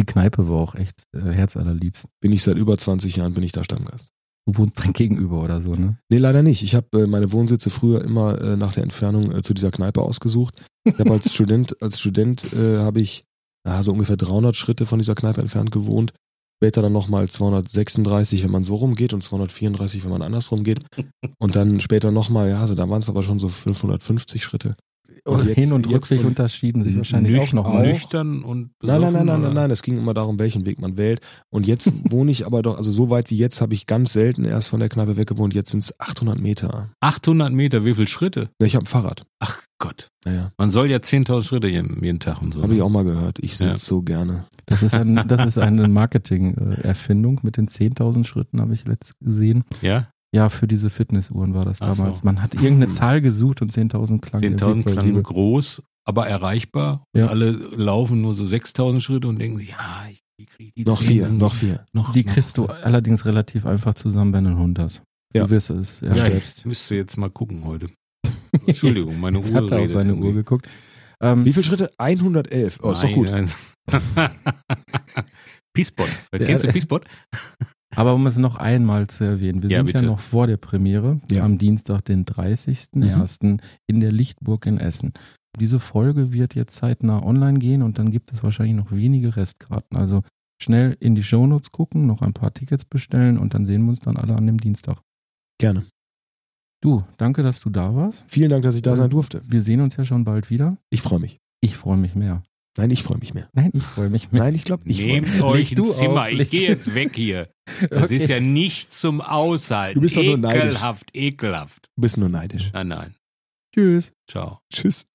Die Kneipe war auch echt äh, herzallerliebst. Bin ich seit über 20 Jahren, bin ich da Stammgast. Du wohnst direkt gegenüber oder so, ne? Nee, leider nicht. Ich habe äh, meine Wohnsitze früher immer äh, nach der Entfernung äh, zu dieser Kneipe ausgesucht. Ich habe als Student, als Student äh, habe ich ja, so ungefähr 300 Schritte von dieser Kneipe entfernt gewohnt. Später dann nochmal 236, wenn man so rumgeht und 234, wenn man andersrum geht. Und dann später nochmal, ja, also da waren es aber schon so 550 Schritte. Und jetzt- Hin- und jetzt Rückweg unterschieden sich wahrscheinlich Nüch- auch noch mal. Nüchtern und Nein, nein, nein, nein, nein, nein. Es ging immer darum, welchen Weg man wählt. Und jetzt wohne ich aber doch, also so weit wie jetzt habe ich ganz selten erst von der Kneipe weggewohnt. Jetzt sind es 800 Meter. 800 Meter, wie viele Schritte? Ja, Ich habe ein Fahrrad. Ach Gott. Naja, Man soll ja 10.000 Schritte jeden, jeden Tag und so. habe ich auch mal gehört. Ich sitze Ja. so gerne. Das ist, ein, das ist eine Marketing-Erfindung mit den 10.000 Schritten, habe ich letzt gesehen. Ja? Ja, für diese Fitnessuhren war das Ach damals. so. Man hat irgendeine Zahl gesucht und 10.000 klang 10.000 irgendwie klang groß, aber erreichbar. Ja. Und alle laufen nur so 6.000 Schritte und denken sich, ja, ich, kriege die Noch 10 vier, noch vier. Noch, Die noch, kriegst du allerdings relativ einfach zusammen, wenn du einen Hund hast. Ja. Du wirst es ja, Ja, selbst. ich müsste jetzt mal gucken heute. Entschuldigung, meine Jetzt Uhr hat er auf seine irgendwie. Uhr geguckt. Ähm, Wie viele Schritte? 111. Oh, ist doch gut. Nein, nein. Peacepot. Kennst du Ja. Peacepot? Aber um es noch einmal zu erwähnen, wir Ja, sind bitte. ja noch vor der Premiere Ja. am Dienstag, den 30.01. in der Lichtburg in Essen. Diese Folge wird jetzt zeitnah online gehen und dann gibt es wahrscheinlich noch wenige Restkarten. Also schnell in die Shownotes gucken, noch ein paar Tickets bestellen und dann sehen wir uns dann alle an dem Dienstag. Gerne. Du, danke, dass du da warst. Vielen Dank, dass ich da sein durfte. Wir sehen uns ja schon bald wieder. Ich freue mich. Ich freue mich mehr. Nein, ich freue mich mehr. Nein, ich freue mich mehr. Nein, ich glaube, ich freu Nehmt mich. euch ein Zimmer. auf, ich gehe jetzt weg hier. Das Okay. ist ja nicht zum Aushalten. Du bist doch nur neidisch. ekelhaft, ekelhaft. Du bist nur neidisch. Nein, nein. Tschüss. Ciao. Tschüss.